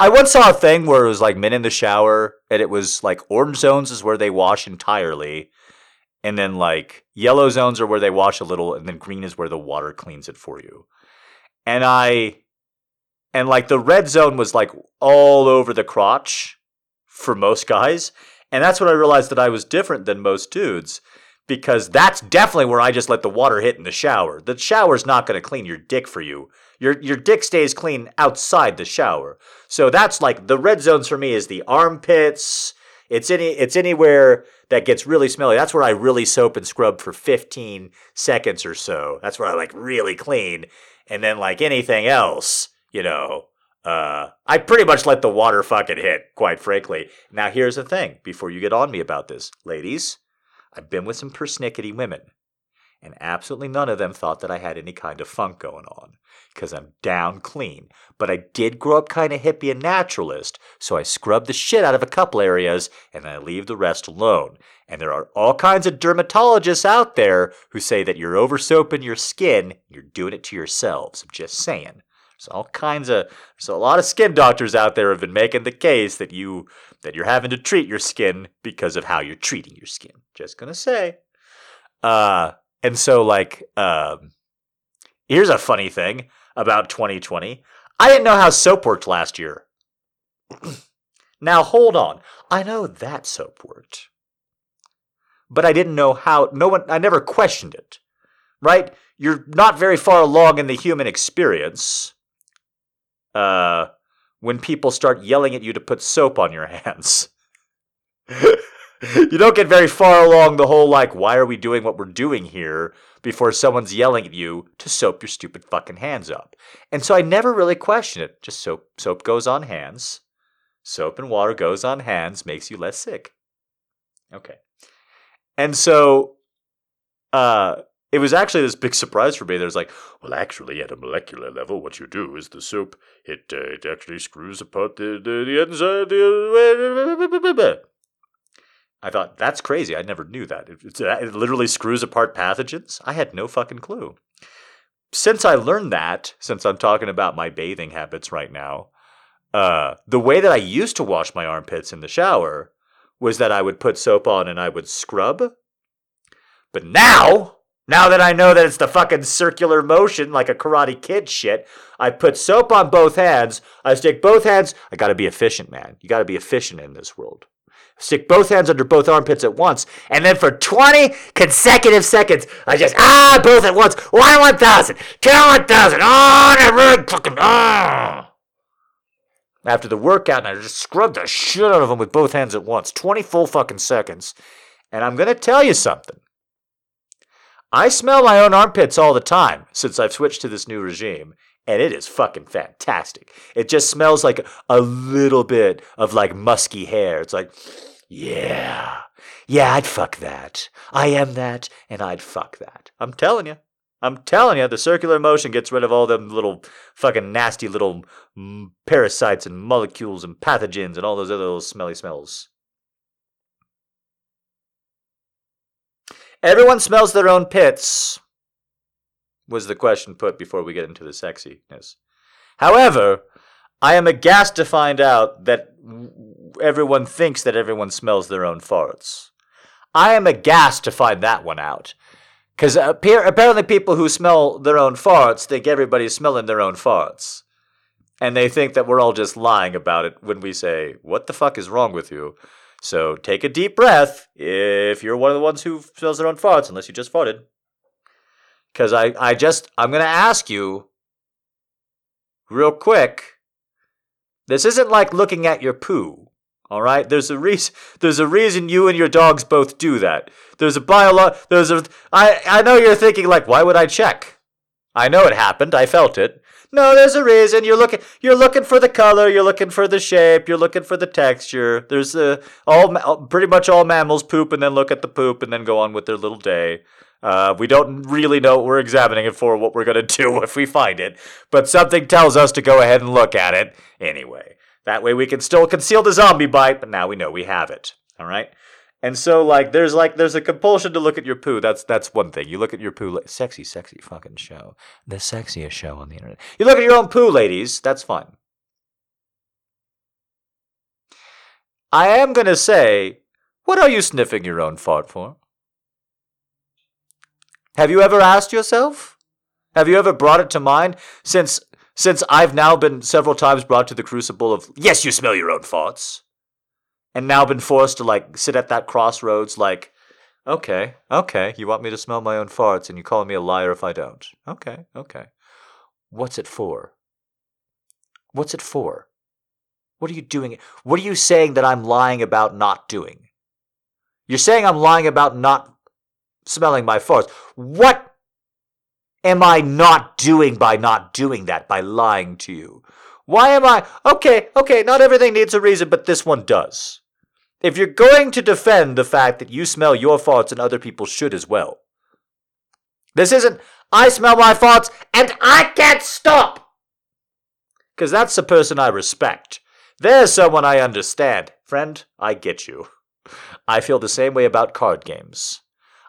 I once saw a thing where it was like men in the shower, and it was like orange zones is where they wash entirely, and then like yellow zones are where they wash a little, and then green is where the water cleans it for you. And I, and like the red zone was like all over the crotch for most guys, and that's when I realized that I was different than most dudes because that's definitely where I just let the water hit in the shower. The shower's not going to clean your dick for you. Your your dick stays clean outside the shower. So that's like the red zones for me is the armpits. It's any it's anywhere that gets really smelly. That's where I really soap and scrub for 15 seconds or so. That's where I like really clean. And then like anything else, you know, uh, I pretty much let the water fucking hit, quite frankly. Now here's the thing, before you get on me about this, ladies, I've been with some persnickety women, and absolutely none of them thought that I had any kind of funk going on, because I'm down clean. But I did grow up kind of hippie and naturalist, so I scrub the shit out of a couple areas, and I leave the rest alone. And there are all kinds of dermatologists out there who say that you're over soaping your skin, you're doing it to yourselves. I'm just saying. There's all kinds of there's a lot of skin doctors out there have been making the case that you that you're having to treat your skin because of how you're treating your skin. Just gonna say. Uh and so like um here's a funny thing about 2020. I didn't know how soap worked last year. now hold on. I know that soap worked. But I didn't know how no one I never questioned it. Right? You're not very far along in the human experience uh, when people start yelling at you to put soap on your hands. you don't get very far along the whole, like, why are we doing what we're doing here before someone's yelling at you to soap your stupid fucking hands up. And so I never really question it. Just soap, soap goes on hands. Soap and water goes on hands, makes you less sick. Okay. And so, uh, it was actually this big surprise for me. There's like, well, actually, at a molecular level, what you do is the soap it uh, it actually screws apart the the, the inside. The, I thought that's crazy. I never knew that. It, it literally screws apart pathogens. I had no fucking clue. Since I learned that, since I'm talking about my bathing habits right now, uh, the way that I used to wash my armpits in the shower was that I would put soap on and I would scrub. But now, now that I know that it's the fucking circular motion like a Karate Kid shit, I put soap on both hands. I stick both hands. I gotta be efficient, man. You gotta be efficient in this world. Stick both hands under both armpits at once, and then for 20 consecutive seconds, I just, ah, both at once. One 1,000, two 1,000, oh, and really fucking, ah. After the workout, and I just scrubbed the shit out of them with both hands at once. 20 full fucking seconds. And I'm gonna tell you something. I smell my own armpits all the time since I've switched to this new regime, and it is fucking fantastic. It just smells like a little bit of like musky hair. It's like, yeah, yeah, I'd fuck that. I am that, and I'd fuck that. I'm telling you. I'm telling you, the circular motion gets rid of all them little fucking nasty little mm, parasites and molecules and pathogens and all those other little smelly smells. Everyone smells their own pits, was the question put before we get into the sexiness. However, I am aghast to find out that everyone thinks that everyone smells their own farts. I am aghast to find that one out. Because apparently, people who smell their own farts think everybody's smelling their own farts. And they think that we're all just lying about it when we say, What the fuck is wrong with you? So take a deep breath if you're one of the ones who smells their own farts, unless you just farted. Because I, I just, I'm going to ask you real quick. This isn't like looking at your poo. All right, there's a reason. There's a reason you and your dogs both do that. There's a biolo. There's a. I I know you're thinking like, why would I check? I know it happened. I felt it. No, there's a reason. You're looking. You're looking for the color. You're looking for the shape. You're looking for the texture. There's a all pretty much all mammals poop and then look at the poop and then go on with their little day. Uh, we don't really know what we're examining it for, what we're gonna do if we find it, but something tells us to go ahead and look at it anyway. That way we can still conceal the zombie bite, but now we know we have it. All right. And so like there's like there's a compulsion to look at your poo. That's that's one thing. You look at your poo like sexy, sexy fucking show. The sexiest show on the internet. You look at your own poo, ladies, that's fine. I am gonna say, what are you sniffing your own fart for? Have you ever asked yourself? Have you ever brought it to mind since since I've now been several times brought to the crucible of yes, you smell your own farts? And now been forced to like sit at that crossroads like okay okay you want me to smell my own farts and you call me a liar if i don't. Okay okay. What's it for? What's it for? What are you doing? What are you saying that i'm lying about not doing? You're saying i'm lying about not smelling my farts. What am i not doing by not doing that by lying to you? Why am i okay okay not everything needs a reason but this one does if you're going to defend the fact that you smell your farts and other people should as well. This isn't, I smell my farts and I can't stop! Because that's the person I respect. There's someone I understand. Friend, I get you. I feel the same way about card games.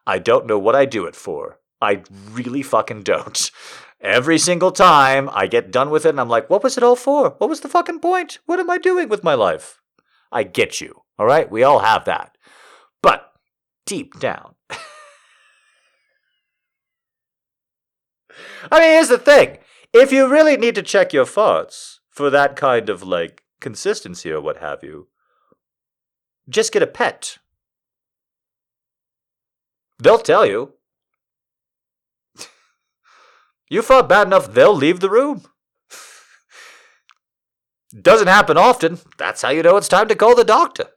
I don't know what I do it for. I really fucking don't. Every single time I get done with it and I'm like, what was it all for? What was the fucking point? What am I doing with my life? I get you. All right? We all have that. But deep down, I mean, here's the thing. If you really need to check your farts for that kind of like consistency or what have you, just get a pet. They'll tell you. you fart bad enough, they'll leave the room. Doesn't happen often. That's how you know it's time to call the doctor.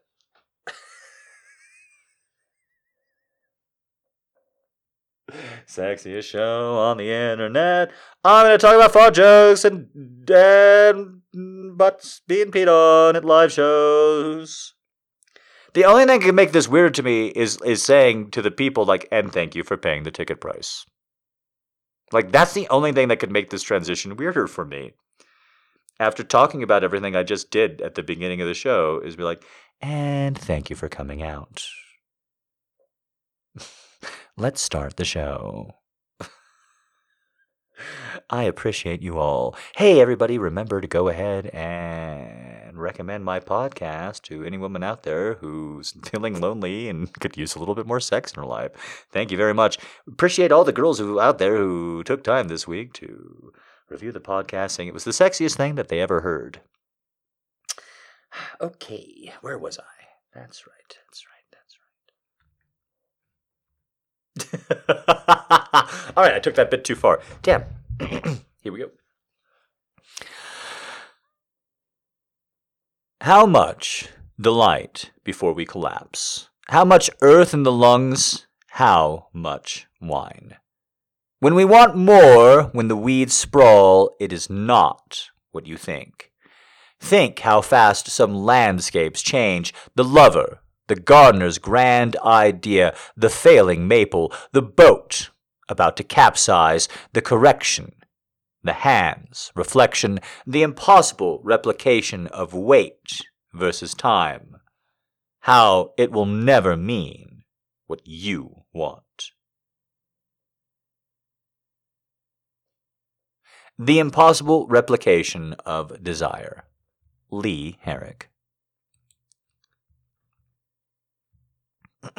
Sexiest show on the internet. I'm going to talk about fart jokes and, and butts being peed on at live shows. The only thing that can make this weird to me is is saying to the people like, and thank you for paying the ticket price. Like that's the only thing that could make this transition weirder for me. After talking about everything I just did at the beginning of the show, is be like, and thank you for coming out. Let's start the show. I appreciate you all. Hey, everybody, remember to go ahead and recommend my podcast to any woman out there who's feeling lonely and could use a little bit more sex in her life. Thank you very much. Appreciate all the girls who out there who took time this week to review the podcast, saying it was the sexiest thing that they ever heard. Okay, where was I? That's right. That's right. That's right. All right, I took that bit too far. Damn. Here we go. How much delight before we collapse? How much earth in the lungs? How much wine? When we want more, when the weeds sprawl, it is not what you think. Think how fast some landscapes change. The lover, the gardener's grand idea, the failing maple, the boat about to capsize, the correction, the hands, reflection, the impossible replication of weight versus time. How it will never mean what you want. The impossible replication of desire. Lee Herrick.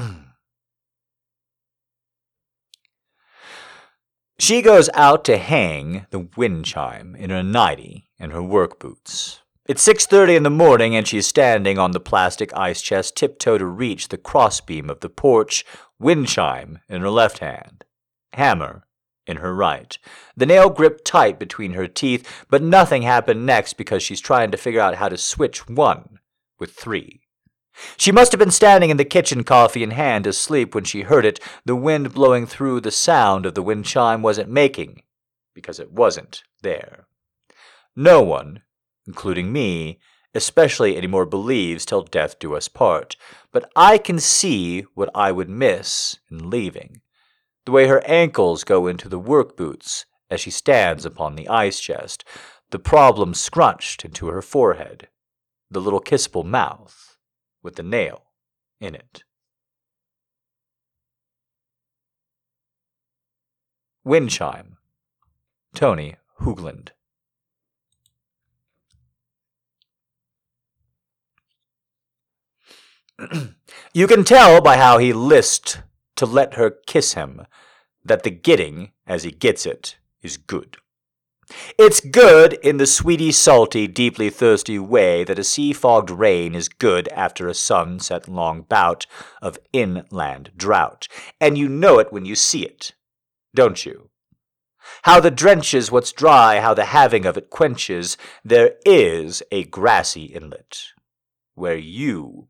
she goes out to hang the wind chime in her nightie and her work boots. It's 6:30 in the morning and she's standing on the plastic ice chest tiptoe to reach the crossbeam of the porch, wind chime in her left hand, hammer in her right. The nail gripped tight between her teeth, but nothing happened next because she's trying to figure out how to switch one with three. She must have been standing in the kitchen, coffee in hand, asleep when she heard it. The wind blowing through the sound of the wind chime wasn't making, because it wasn't there. No one, including me, especially anymore believes till death do us part, but I can see what I would miss in leaving. The way her ankles go into the work boots as she stands upon the ice chest, the problem scrunched into her forehead, the little kissable mouth with the nail in it. Wind chime. Tony Hoagland. you can tell by how he lisped to let her kiss him, that the getting, as he gets it, is good. It's good in the sweety, salty, deeply thirsty way that a sea fogged rain is good after a sunset long bout of inland drought, and you know it when you see it, don't you? How the drenches what's dry, how the having of it quenches, there is a grassy inlet where you.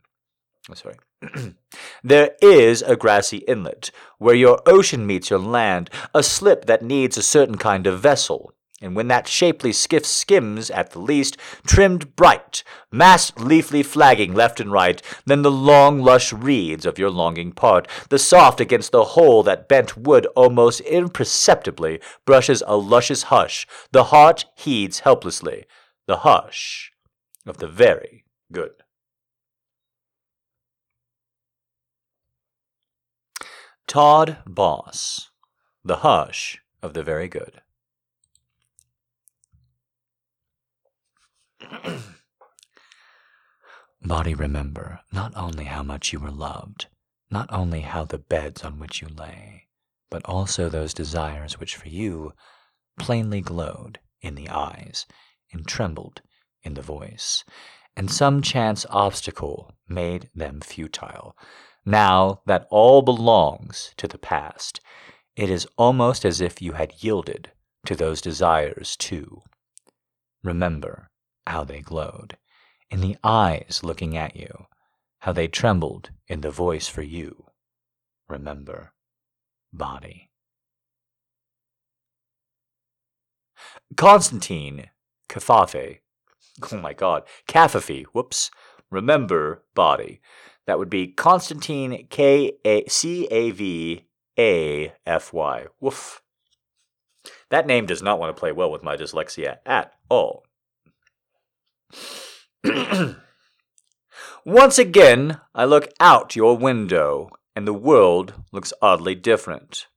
Oh, sorry. there is a grassy inlet, where your ocean meets your land, a slip that needs a certain kind of vessel. And when that shapely skiff skims, at the least, trimmed bright, massed leafly flagging left and right, then the long lush reeds of your longing part, the soft against the hole that bent wood almost imperceptibly brushes a luscious hush, the heart heeds helplessly, the hush of the very good. Todd Boss, The Hush of the Very Good. Body, remember not only how much you were loved, not only how the beds on which you lay, but also those desires which for you plainly glowed in the eyes and trembled in the voice, and some chance obstacle made them futile now that all belongs to the past, it is almost as if you had yielded to those desires too. Remember how they glowed in the eyes looking at you, how they trembled in the voice for you. Remember, body. Constantine Kafafe, oh my god, Kafafi, whoops, remember, body. That would be Constantine K A C A V A F Y. Woof. That name does not want to play well with my dyslexia at all. Once again, I look out your window, and the world looks oddly different.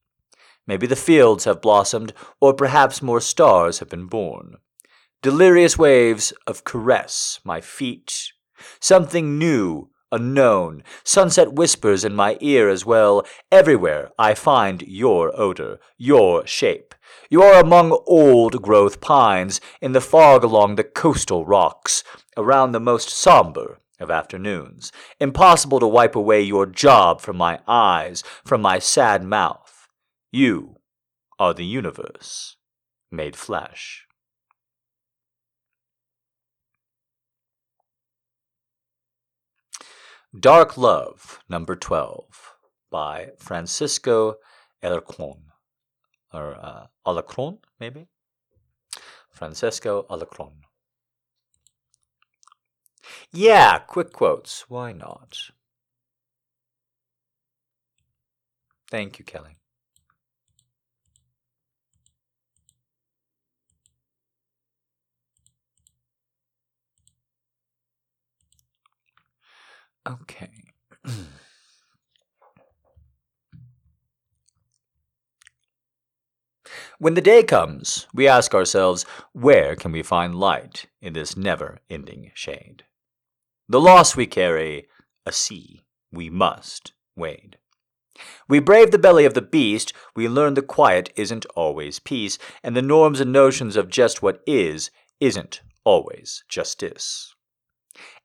Maybe the fields have blossomed, or perhaps more stars have been born. Delirious waves of caress my feet. Something new, unknown. Sunset whispers in my ear as well. Everywhere I find your odor, your shape. You are among old growth pines, in the fog along the coastal rocks, around the most somber of afternoons. Impossible to wipe away your job from my eyes, from my sad mouth. You are the universe made flesh. Dark Love, number 12, by Francisco Alarcon. Or uh, Alacron, maybe? Francisco Alacron. Yeah, quick quotes. Why not? Thank you, Kelly. Okay. when the day comes, we ask ourselves, where can we find light in this never ending shade? The loss we carry, a sea we must wade. We brave the belly of the beast, we learn the quiet isn't always peace, and the norms and notions of just what is isn't always justice.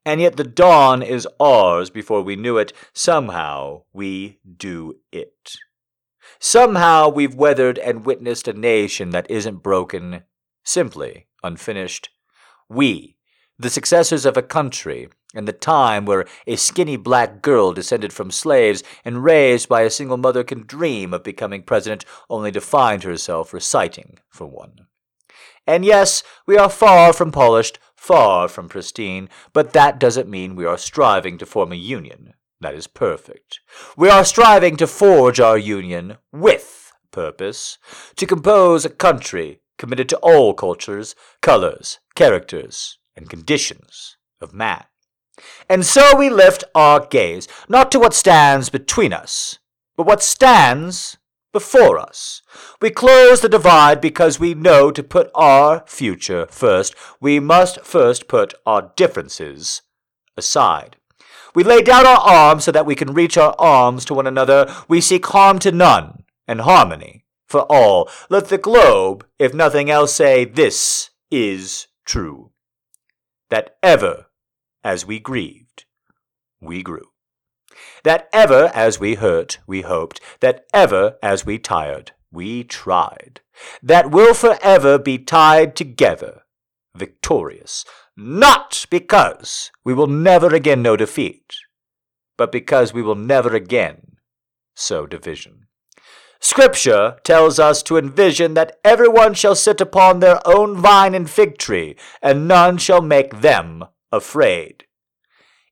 And yet the dawn is ours before we knew it. Somehow we do it. Somehow we've weathered and witnessed a nation that isn't broken, simply unfinished. We, the successors of a country, in the time where a skinny black girl descended from slaves and raised by a single mother can dream of becoming president only to find herself reciting for one. And yes, we are far from polished, far from pristine, but that doesn't mean we are striving to form a union that is perfect. We are striving to forge our union with purpose, to compose a country committed to all cultures, colors, characters, and conditions of man. And so we lift our gaze, not to what stands between us, but what stands before us. We close the divide because we know to put our future first, we must first put our differences aside. We lay down our arms so that we can reach our arms to one another. We seek harm to none and harmony for all. Let the globe, if nothing else, say this is true. That ever as we grieved, we grew. That ever as we hurt, we hoped, that ever as we tired, we tried, that will forever be tied together, victorious, not because we will never again know defeat, but because we will never again sow division. Scripture tells us to envision that everyone shall sit upon their own vine and fig tree, and none shall make them afraid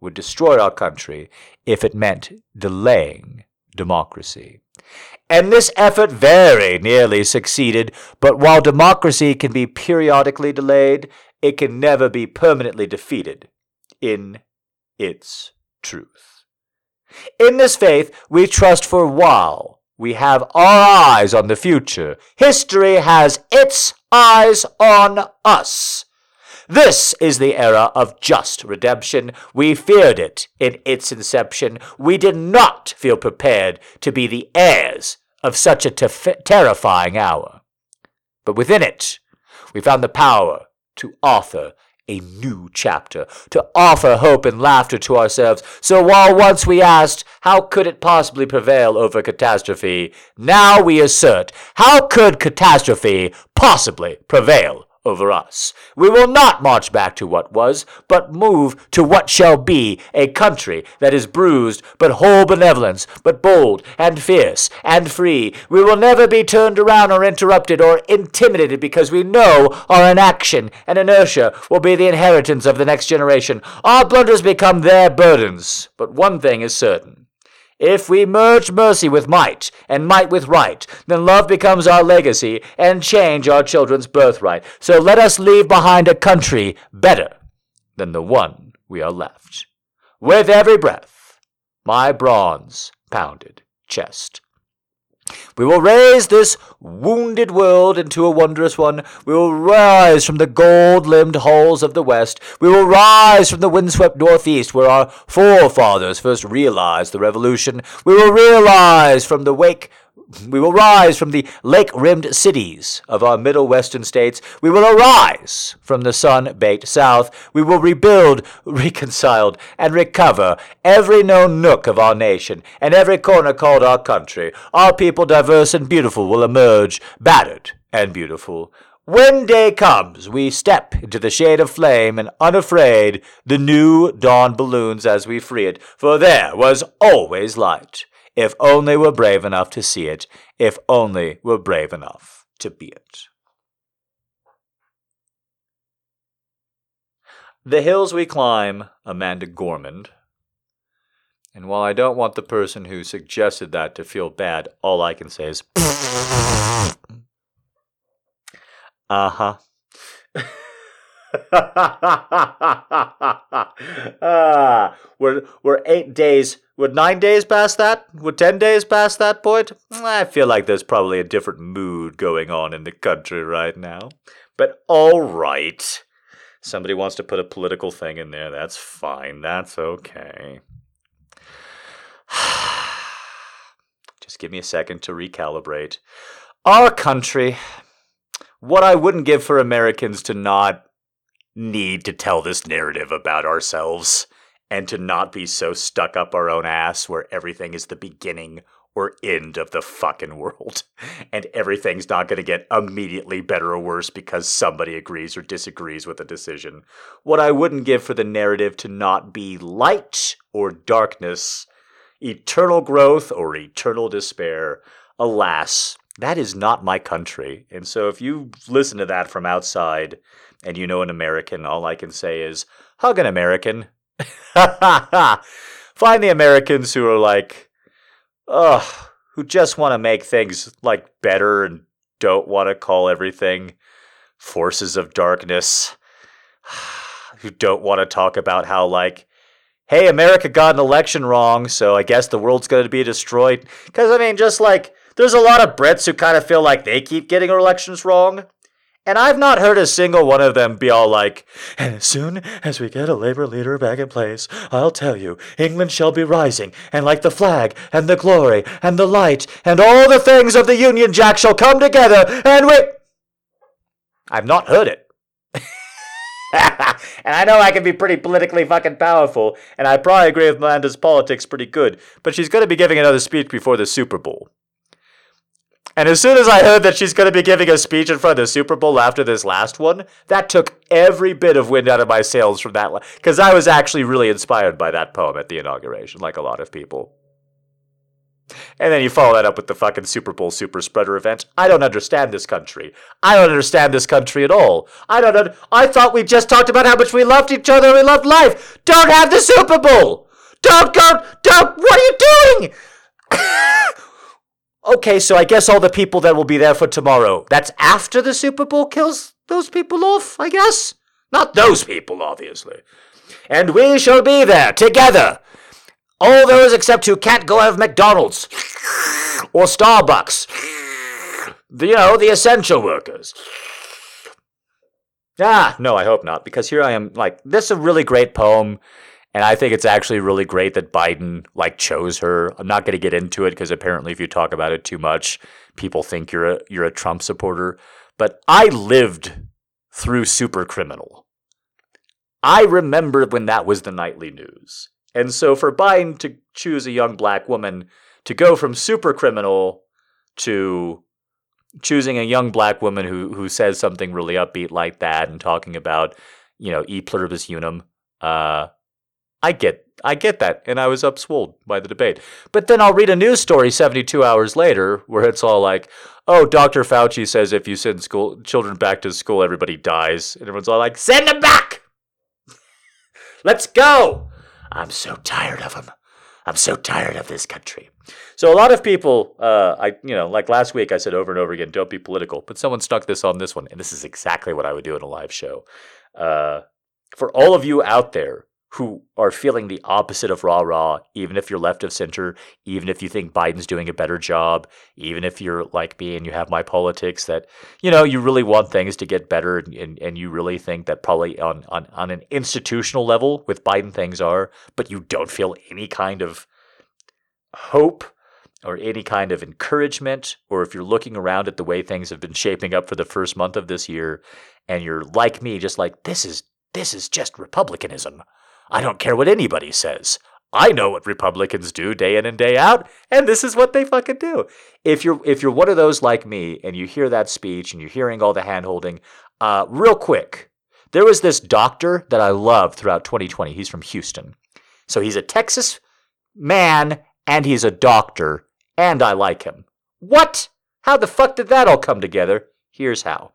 would destroy our country if it meant delaying democracy. And this effort very nearly succeeded, but while democracy can be periodically delayed, it can never be permanently defeated in its truth. In this faith, we trust for while. We have our eyes on the future. History has its eyes on us. This is the era of just redemption. We feared it in its inception. We did not feel prepared to be the heirs of such a terrifying hour. But within it, we found the power to author a new chapter, to offer hope and laughter to ourselves. So while once we asked, how could it possibly prevail over catastrophe, now we assert, how could catastrophe possibly prevail over us. We will not march back to what was, but move to what shall be a country that is bruised, but whole benevolence, but bold and fierce and free. We will never be turned around or interrupted or intimidated because we know our inaction and inertia will be the inheritance of the next generation. Our blunders become their burdens. But one thing is certain. If we merge mercy with might, and might with right, then love becomes our legacy, and change our children's birthright. So let us leave behind a country better than the one we are left. With every breath, my bronze pounded chest. We will raise this wounded world into a wondrous one. We will rise from the gold limbed halls of the West. We will rise from the windswept Northeast where our forefathers first realized the revolution. We will realize from the wake we will rise from the lake rimmed cities of our middle western states. We will arise from the sun baked south. We will rebuild, reconciled, and recover every known nook of our nation and every corner called our country. Our people, diverse and beautiful, will emerge, battered and beautiful. When day comes, we step into the shade of flame and unafraid the new dawn balloons as we free it, for there was always light. If only we're brave enough to see it. If only we're brave enough to be it. The Hills We Climb, Amanda Gorman. And while I don't want the person who suggested that to feel bad, all I can say is, uh huh. ah, we're we're eight days. Would nine days past that? Would ten days past that point? I feel like there's probably a different mood going on in the country right now. But all right. Somebody wants to put a political thing in there. That's fine. That's okay. Just give me a second to recalibrate. Our country. What I wouldn't give for Americans to not need to tell this narrative about ourselves and to not be so stuck up our own ass where everything is the beginning or end of the fucking world. And everything's not going to get immediately better or worse because somebody agrees or disagrees with a decision. What I wouldn't give for the narrative to not be light or darkness, eternal growth or eternal despair. Alas, that is not my country. And so if you listen to that from outside, and you know an American, all I can say is hug an American. Find the Americans who are like, ugh, who just want to make things like better and don't want to call everything forces of darkness. who don't want to talk about how like hey, America got an election wrong, so I guess the world's going to be destroyed. Because, I mean, just like, there's a lot of Brits who kind of feel like they keep getting elections wrong. And I've not heard a single one of them be all like, and as soon as we get a Labour leader back in place, I'll tell you, England shall be rising, and like the flag, and the glory, and the light, and all the things of the Union Jack shall come together, and we. I've not heard it. and I know I can be pretty politically fucking powerful, and I probably agree with Amanda's politics pretty good, but she's going to be giving another speech before the Super Bowl. And as soon as I heard that she's going to be giving a speech in front of the Super Bowl after this last one, that took every bit of wind out of my sails from that. Because I was actually really inspired by that poem at the inauguration, like a lot of people. And then you follow that up with the fucking Super Bowl super spreader event. I don't understand this country. I don't understand this country at all. I don't. Un- I thought we just talked about how much we loved each other and we loved life. Don't have the Super Bowl. Don't go. Don't. What are you doing? Okay, so I guess all the people that will be there for tomorrow, that's after the Super Bowl kills those people off, I guess? Not those people, obviously. And we shall be there together. All those except who can't go have McDonald's or Starbucks. You know, the essential workers. Ah, no, I hope not, because here I am, like, this is a really great poem. And I think it's actually really great that Biden like chose her. I'm not going to get into it because apparently if you talk about it too much, people think you're a you're a Trump supporter. But I lived through super criminal. I remember when that was the nightly news. And so for Biden to choose a young black woman to go from super criminal to choosing a young black woman who who says something really upbeat like that and talking about you know e pluribus unum. Uh, I get I get that, and I was upswelled by the debate. But then I'll read a news story 72 hours later where it's all like, "Oh, Dr. Fauci says if you send school children back to school, everybody dies," and everyone's all like, "Send them back! Let's go!" I'm so tired of them. I'm so tired of this country. So a lot of people, uh, I you know, like last week, I said over and over again, don't be political. But someone stuck this on this one, and this is exactly what I would do in a live show. Uh, for all of you out there who are feeling the opposite of rah rah, even if you're left of center, even if you think Biden's doing a better job, even if you're like me and you have my politics that, you know, you really want things to get better and, and, and you really think that probably on, on, on an institutional level with Biden things are, but you don't feel any kind of hope or any kind of encouragement, or if you're looking around at the way things have been shaping up for the first month of this year and you're like me, just like, this is this is just republicanism. I don't care what anybody says. I know what Republicans do day in and day out, and this is what they fucking do. If you're if you're one of those like me and you hear that speech and you're hearing all the handholding, uh, real quick, there was this doctor that I loved throughout 2020. He's from Houston, so he's a Texas man and he's a doctor, and I like him. What? How the fuck did that all come together? Here's how.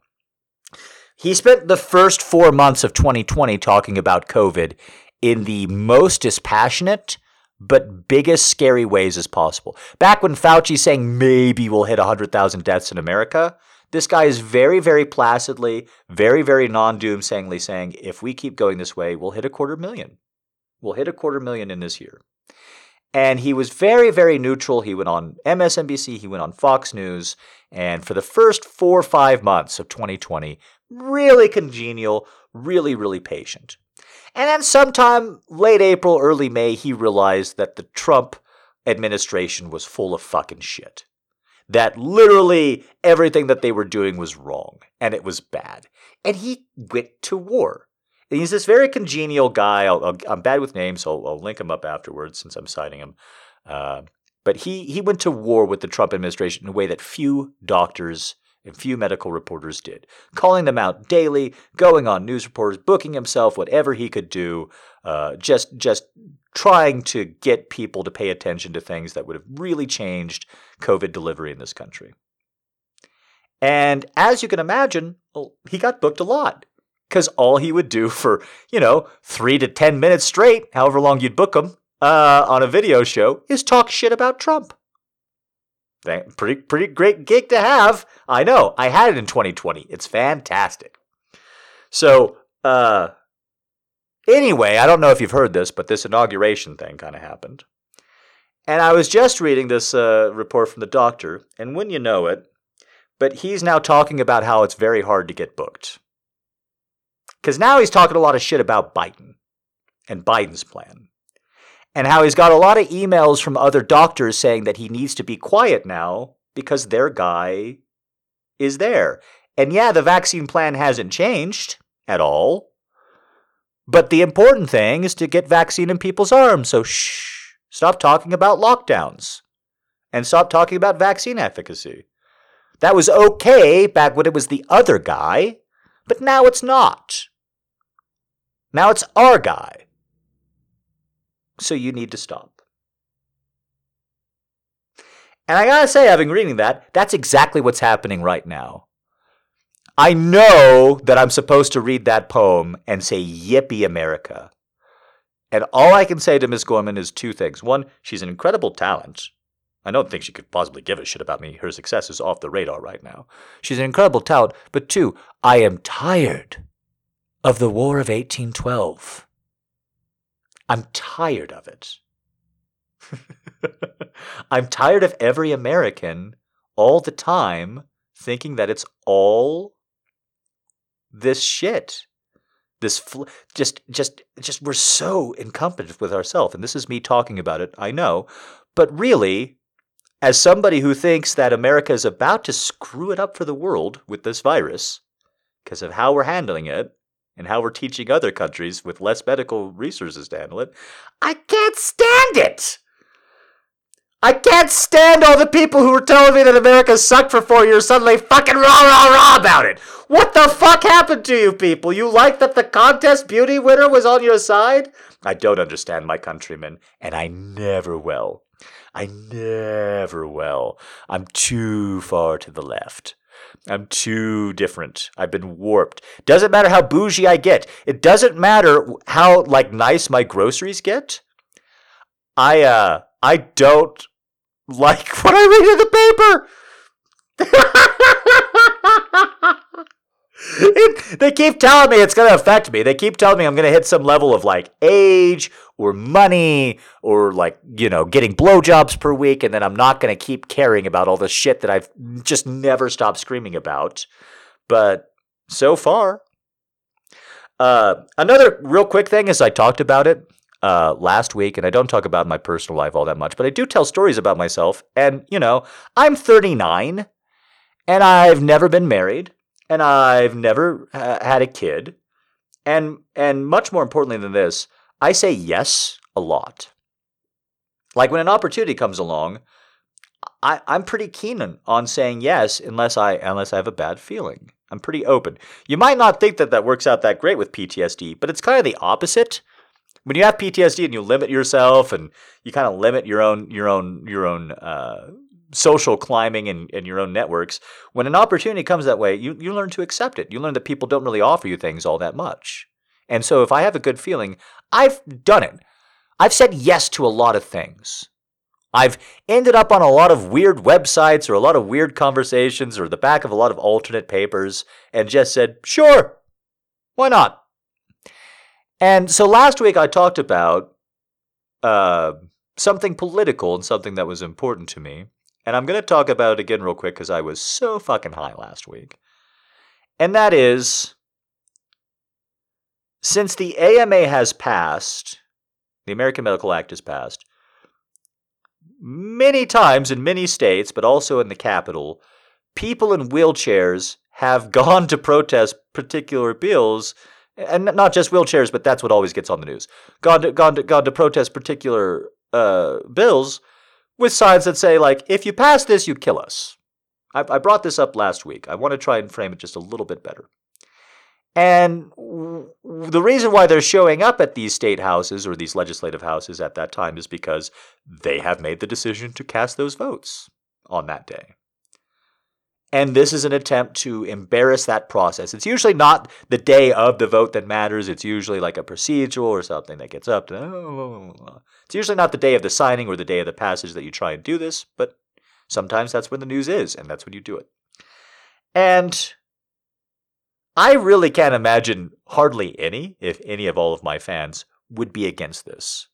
He spent the first four months of 2020 talking about COVID in the most dispassionate but biggest scary ways as possible. Back when Fauci's saying maybe we'll hit 100,000 deaths in America, this guy is very, very placidly, very, very non doomsayingly saying if we keep going this way, we'll hit a quarter million. We'll hit a quarter million in this year. And he was very, very neutral. He went on MSNBC, he went on Fox News, and for the first four or five months of 2020, really congenial, really, really patient. And then sometime late April, early May, he realized that the Trump administration was full of fucking shit. That literally everything that they were doing was wrong and it was bad. And he went to war. And he's this very congenial guy. i am bad with names, so I'll, I'll, link him up afterwards since I'm citing him. Uh, but he, he went to war with the Trump administration in a way that few doctors and few medical reporters did, calling them out daily, going on news reporters, booking himself, whatever he could do, uh, just just trying to get people to pay attention to things that would have really changed COVID delivery in this country. And as you can imagine, well, he got booked a lot because all he would do for you know three to ten minutes straight, however long you'd book him uh, on a video show, is talk shit about Trump. Pretty pretty great gig to have. I know. I had it in 2020. It's fantastic. So, uh anyway, I don't know if you've heard this, but this inauguration thing kind of happened. And I was just reading this uh, report from the doctor, and when you know it, but he's now talking about how it's very hard to get booked. Because now he's talking a lot of shit about Biden and Biden's plan and how he's got a lot of emails from other doctors saying that he needs to be quiet now because their guy is there. And yeah, the vaccine plan hasn't changed at all. But the important thing is to get vaccine in people's arms. So shh, stop talking about lockdowns and stop talking about vaccine efficacy. That was okay back when it was the other guy, but now it's not. Now it's our guy so you need to stop. And I gotta say, having reading that, that's exactly what's happening right now. I know that I'm supposed to read that poem and say, Yippee America. And all I can say to Miss Gorman is two things. One, she's an incredible talent. I don't think she could possibly give a shit about me. Her success is off the radar right now. She's an incredible talent. But two, I am tired of the War of 1812. I'm tired of it. I'm tired of every American all the time thinking that it's all this shit. This fl- just just just we're so incompetent with ourselves and this is me talking about it, I know, but really as somebody who thinks that America is about to screw it up for the world with this virus because of how we're handling it, and how we're teaching other countries with less medical resources to handle it. I can't stand it. I can't stand all the people who were telling me that America sucked for four years suddenly fucking rah rah rah about it. What the fuck happened to you people? You like that the contest beauty winner was on your side? I don't understand my countrymen, and I never will. I never will. I'm too far to the left. I'm too different. I've been warped. Doesn't matter how bougie I get. It doesn't matter how like nice my groceries get. I uh I don't like what I read in the paper. it, they keep telling me it's going to affect me. They keep telling me I'm going to hit some level of like age or money or like, you know, getting blowjobs per week. And then I'm not going to keep caring about all the shit that I've just never stopped screaming about. But so far, uh, another real quick thing is I talked about it uh, last week, and I don't talk about my personal life all that much, but I do tell stories about myself. And, you know, I'm 39 and I've never been married and I've never uh, had a kid. And and much more importantly than this, I say yes a lot. Like when an opportunity comes along, I, I'm pretty keen on, on saying yes unless I unless I have a bad feeling. I'm pretty open. You might not think that that works out that great with PTSD, but it's kind of the opposite. When you have PTSD and you limit yourself and you kind of limit your own your own your own uh, social climbing and, and your own networks, when an opportunity comes that way, you, you learn to accept it. You learn that people don't really offer you things all that much. And so if I have a good feeling, I've done it. I've said yes to a lot of things. I've ended up on a lot of weird websites or a lot of weird conversations or the back of a lot of alternate papers and just said, sure, why not? And so last week I talked about uh, something political and something that was important to me. And I'm going to talk about it again real quick because I was so fucking high last week. And that is since the AMA has passed, the American Medical Act has passed, many times in many states, but also in the capital, people in wheelchairs have gone to protest particular bills, and not just wheelchairs, but that's what always gets on the news. Gone to, gone to, gone to protest particular uh, bills with signs that say, like, if you pass this, you kill us. I, I brought this up last week. I want to try and frame it just a little bit better. And w- the reason why they're showing up at these state houses or these legislative houses at that time is because they have made the decision to cast those votes on that day. And this is an attempt to embarrass that process. It's usually not the day of the vote that matters. It's usually like a procedural or something that gets up to. Oh, it's usually not the day of the signing or the day of the passage that you try and do this, but sometimes that's when the news is, and that's when you do it. And I really can't imagine hardly any, if any of all of my fans, would be against this.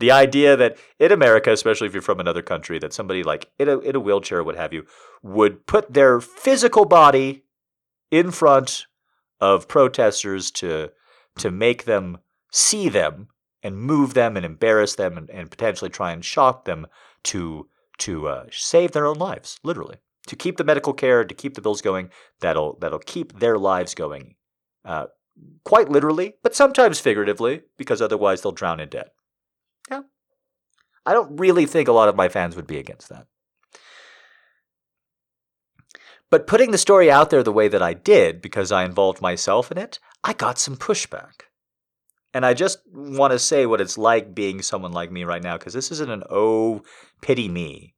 The idea that in America, especially if you're from another country, that somebody like in a, in a wheelchair, what have you, would put their physical body in front of protesters to to make them see them and move them and embarrass them and, and potentially try and shock them to to uh, save their own lives, literally, to keep the medical care, to keep the bills going. That'll that'll keep their lives going, uh, quite literally, but sometimes figuratively, because otherwise they'll drown in debt. Yeah. I don't really think a lot of my fans would be against that. But putting the story out there the way that I did, because I involved myself in it, I got some pushback. And I just want to say what it's like being someone like me right now, because this isn't an oh, pity me.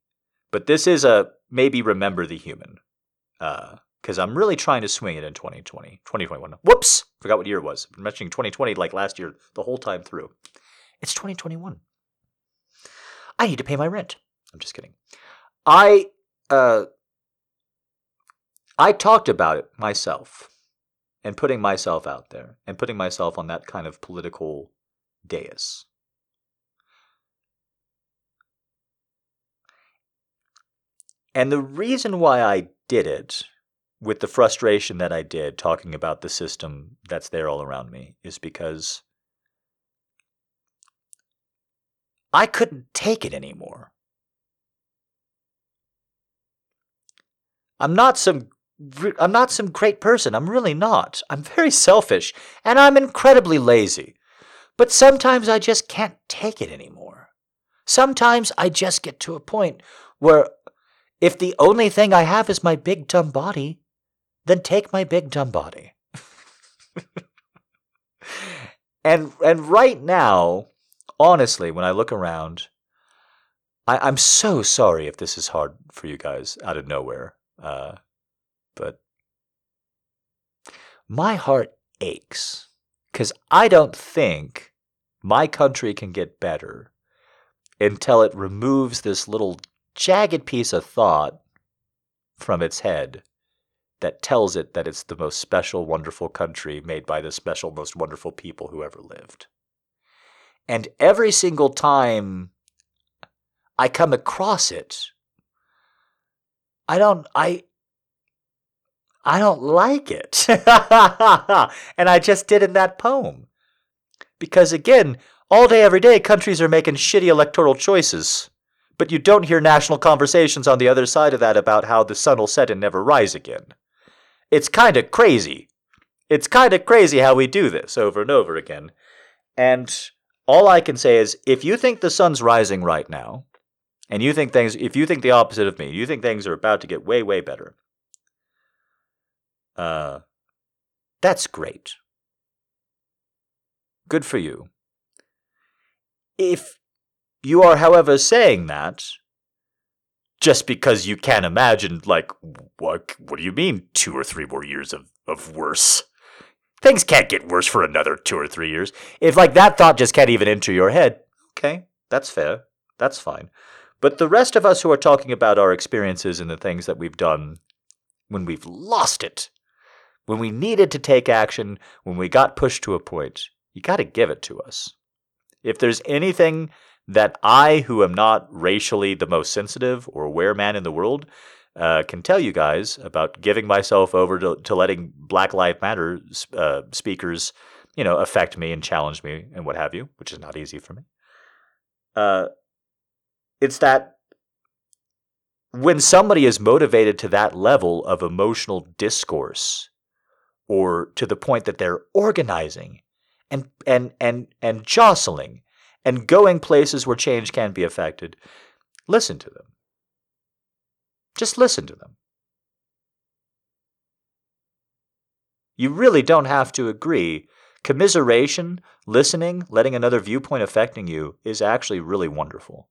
But this is a maybe remember the human. Because uh, I'm really trying to swing it in 2020, 2021. Whoops! Forgot what year it was. I'm mentioning 2020 like last year the whole time through. It's 2021. I need to pay my rent. I'm just kidding. I uh, I talked about it myself and putting myself out there and putting myself on that kind of political dais. And the reason why I did it with the frustration that I did talking about the system that's there all around me is because I couldn't take it anymore. I'm not some I'm not some great person. I'm really not. I'm very selfish and I'm incredibly lazy. But sometimes I just can't take it anymore. Sometimes I just get to a point where if the only thing I have is my big dumb body, then take my big dumb body. and and right now, honestly, when I look around, I, I'm so sorry if this is hard for you guys out of nowhere. Uh, but my heart aches because I don't think my country can get better until it removes this little jagged piece of thought from its head that tells it that it's the most special, wonderful country made by the special, most wonderful people who ever lived. And every single time I come across it, I don't, I, I don't like it. and I just did in that poem. Because again, all day, every day, countries are making shitty electoral choices. But you don't hear national conversations on the other side of that about how the sun will set and never rise again. It's kind of crazy. It's kind of crazy how we do this over and over again. And all I can say is if you think the sun's rising right now, and you think things, if you think the opposite of me, you think things are about to get way, way better, uh, that's great. Good for you. If you are, however, saying that just because you can't imagine, like, what, what do you mean two or three more years of, of worse? Things can't get worse for another two or three years. If, like, that thought just can't even enter your head, okay, that's fair. That's fine. But the rest of us who are talking about our experiences and the things that we've done when we've lost it, when we needed to take action, when we got pushed to a point, you got to give it to us. If there's anything that I, who am not racially the most sensitive or aware man in the world, uh, can tell you guys about giving myself over to, to letting Black Lives Matter uh, speakers, you know, affect me and challenge me and what have you, which is not easy for me. Uh, it's that when somebody is motivated to that level of emotional discourse, or to the point that they're organizing and and and and jostling and going places where change can be affected, listen to them. Just listen to them. You really don't have to agree. Commiseration, listening, letting another viewpoint affecting you is actually really wonderful.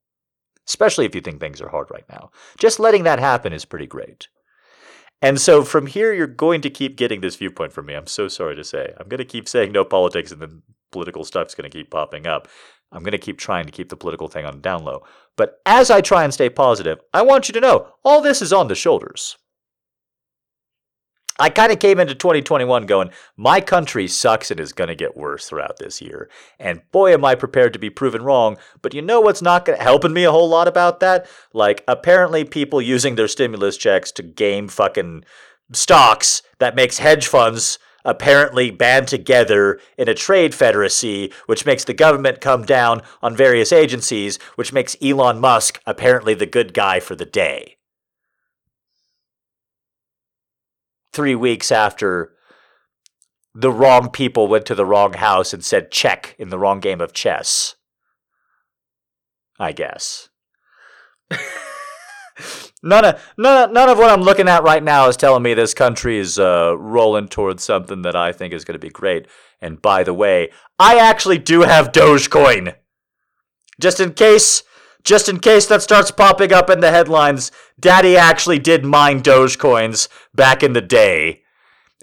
Especially if you think things are hard right now. Just letting that happen is pretty great. And so from here, you're going to keep getting this viewpoint from me. I'm so sorry to say. I'm going to keep saying no politics, and then political stuff's going to keep popping up. I'm going to keep trying to keep the political thing on down low. But as I try and stay positive, I want you to know all this is on the shoulders. I kind of came into 2021 going, my country sucks and is going to get worse throughout this year. And boy, am I prepared to be proven wrong. But you know what's not gonna, helping me a whole lot about that? Like, apparently, people using their stimulus checks to game fucking stocks that makes hedge funds apparently band together in a trade federacy, which makes the government come down on various agencies, which makes Elon Musk apparently the good guy for the day. Three weeks after the wrong people went to the wrong house and said check in the wrong game of chess. I guess. None of none, none of what I'm looking at right now is telling me this country is uh, rolling towards something that I think is going to be great. And by the way, I actually do have Dogecoin. Just in case, just in case that starts popping up in the headlines, Daddy actually did mine Dogecoins back in the day,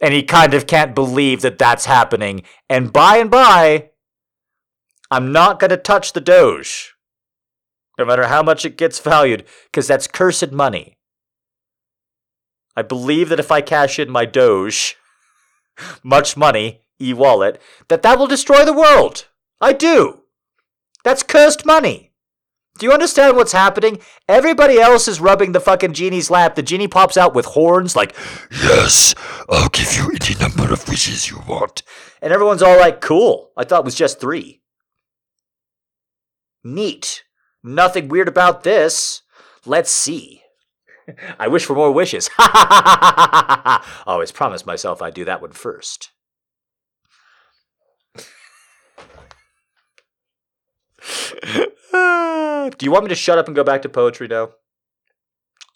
and he kind of can't believe that that's happening. And by and by, I'm not going to touch the Doge no matter how much it gets valued, because that's cursed money. I believe that if I cash in my Doge, much money, e wallet, that that will destroy the world. I do. That's cursed money. Do you understand what's happening? Everybody else is rubbing the fucking genie's lap. The genie pops out with horns, like, Yes, I'll give you any number of wishes you want. And everyone's all like, Cool. I thought it was just three. Neat. Nothing weird about this. Let's see. I wish for more wishes. Oh, Always promise myself I'd do that one first. Do you want me to shut up and go back to poetry now?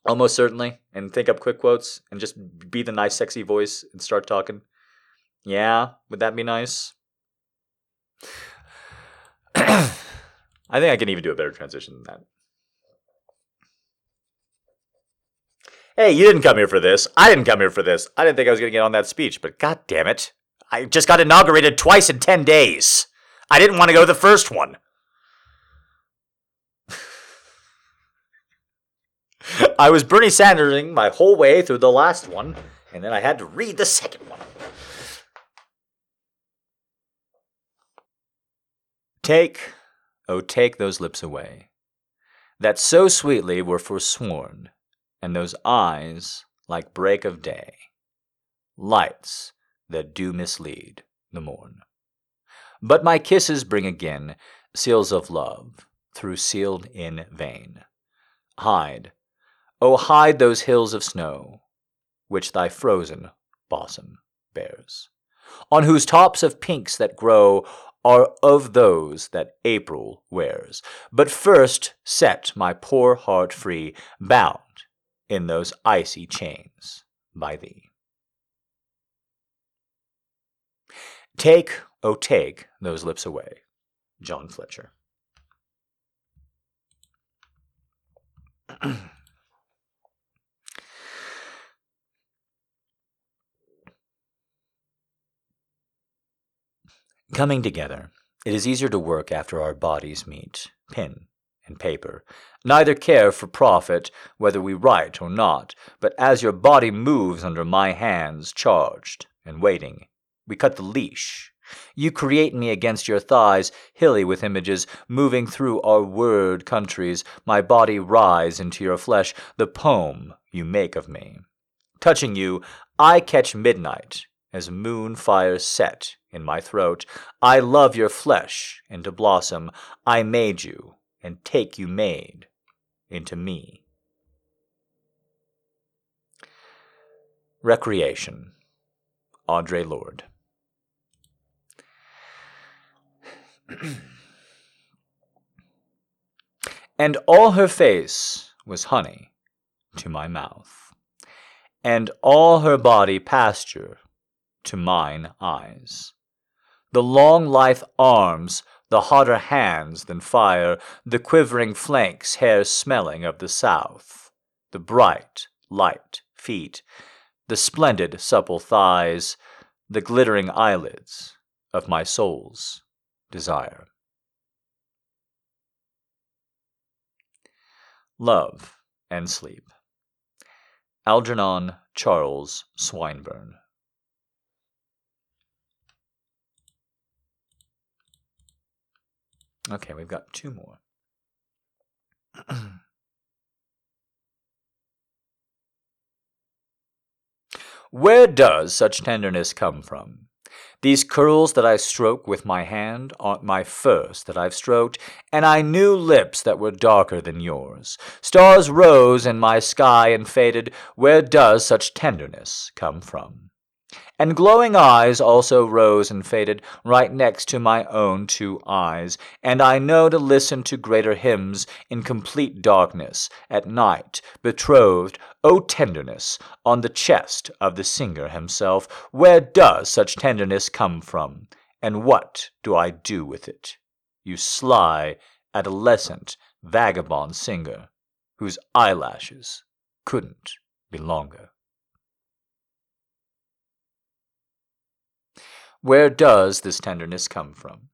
Almost certainly. And think up quick quotes and just be the nice, sexy voice and start talking. Yeah, would that be nice? I think I can even do a better transition than that. Hey, you didn't come here for this. I didn't come here for this. I didn't think I was going to get on that speech, but god damn it. I just got inaugurated twice in 10 days. I didn't want to go to the first one. I was Bernie Sandersing my whole way through the last one, and then I had to read the second one. Take, oh, take those lips away, that so sweetly were forsworn, and those eyes like break of day, lights that do mislead the morn. But my kisses bring again seals of love, through sealed in vain. Hide, oh, hide those hills of snow, which thy frozen bosom bears, on whose tops of pinks that grow are of those that April wears. But first set my poor heart free, bound in those icy chains by thee. Take, oh, take those lips away. John Fletcher. Coming together, it is easier to work after our bodies meet, pen and paper. Neither care for profit whether we write or not, but as your body moves under my hands, charged and waiting, we cut the leash. You create me against your thighs, hilly with images, moving through our word countries, my body rise into your flesh, the poem you make of me. Touching you, I catch midnight, as moon fires set in my throat. I love your flesh into blossom. I made you, and take you made into me. Recreation. Audre Lorde. and all her face was honey to my mouth, and all her body pasture to mine eyes. The long lithe arms, the hotter hands than fire, the quivering flanks, hair smelling of the south, the bright, light feet, the splendid supple thighs, the glittering eyelids of my soul's desire. Love and Sleep. Algernon Charles Swinburne. Okay, we've got two more. Where does such tenderness come from? These curls that I stroke with my hand aren't my first that I've stroked, and I knew lips that were darker than yours. Stars rose in my sky and faded. Where does such tenderness come from? And glowing eyes also rose and faded right next to my own two eyes, and I know to listen to greater hymns in complete darkness, at night, betrothed, O tenderness, on the chest of the singer himself. Where does such tenderness come from, and what do I do with it? You sly, adolescent, vagabond singer, whose eyelashes couldn't be longer. Where does this tenderness come from?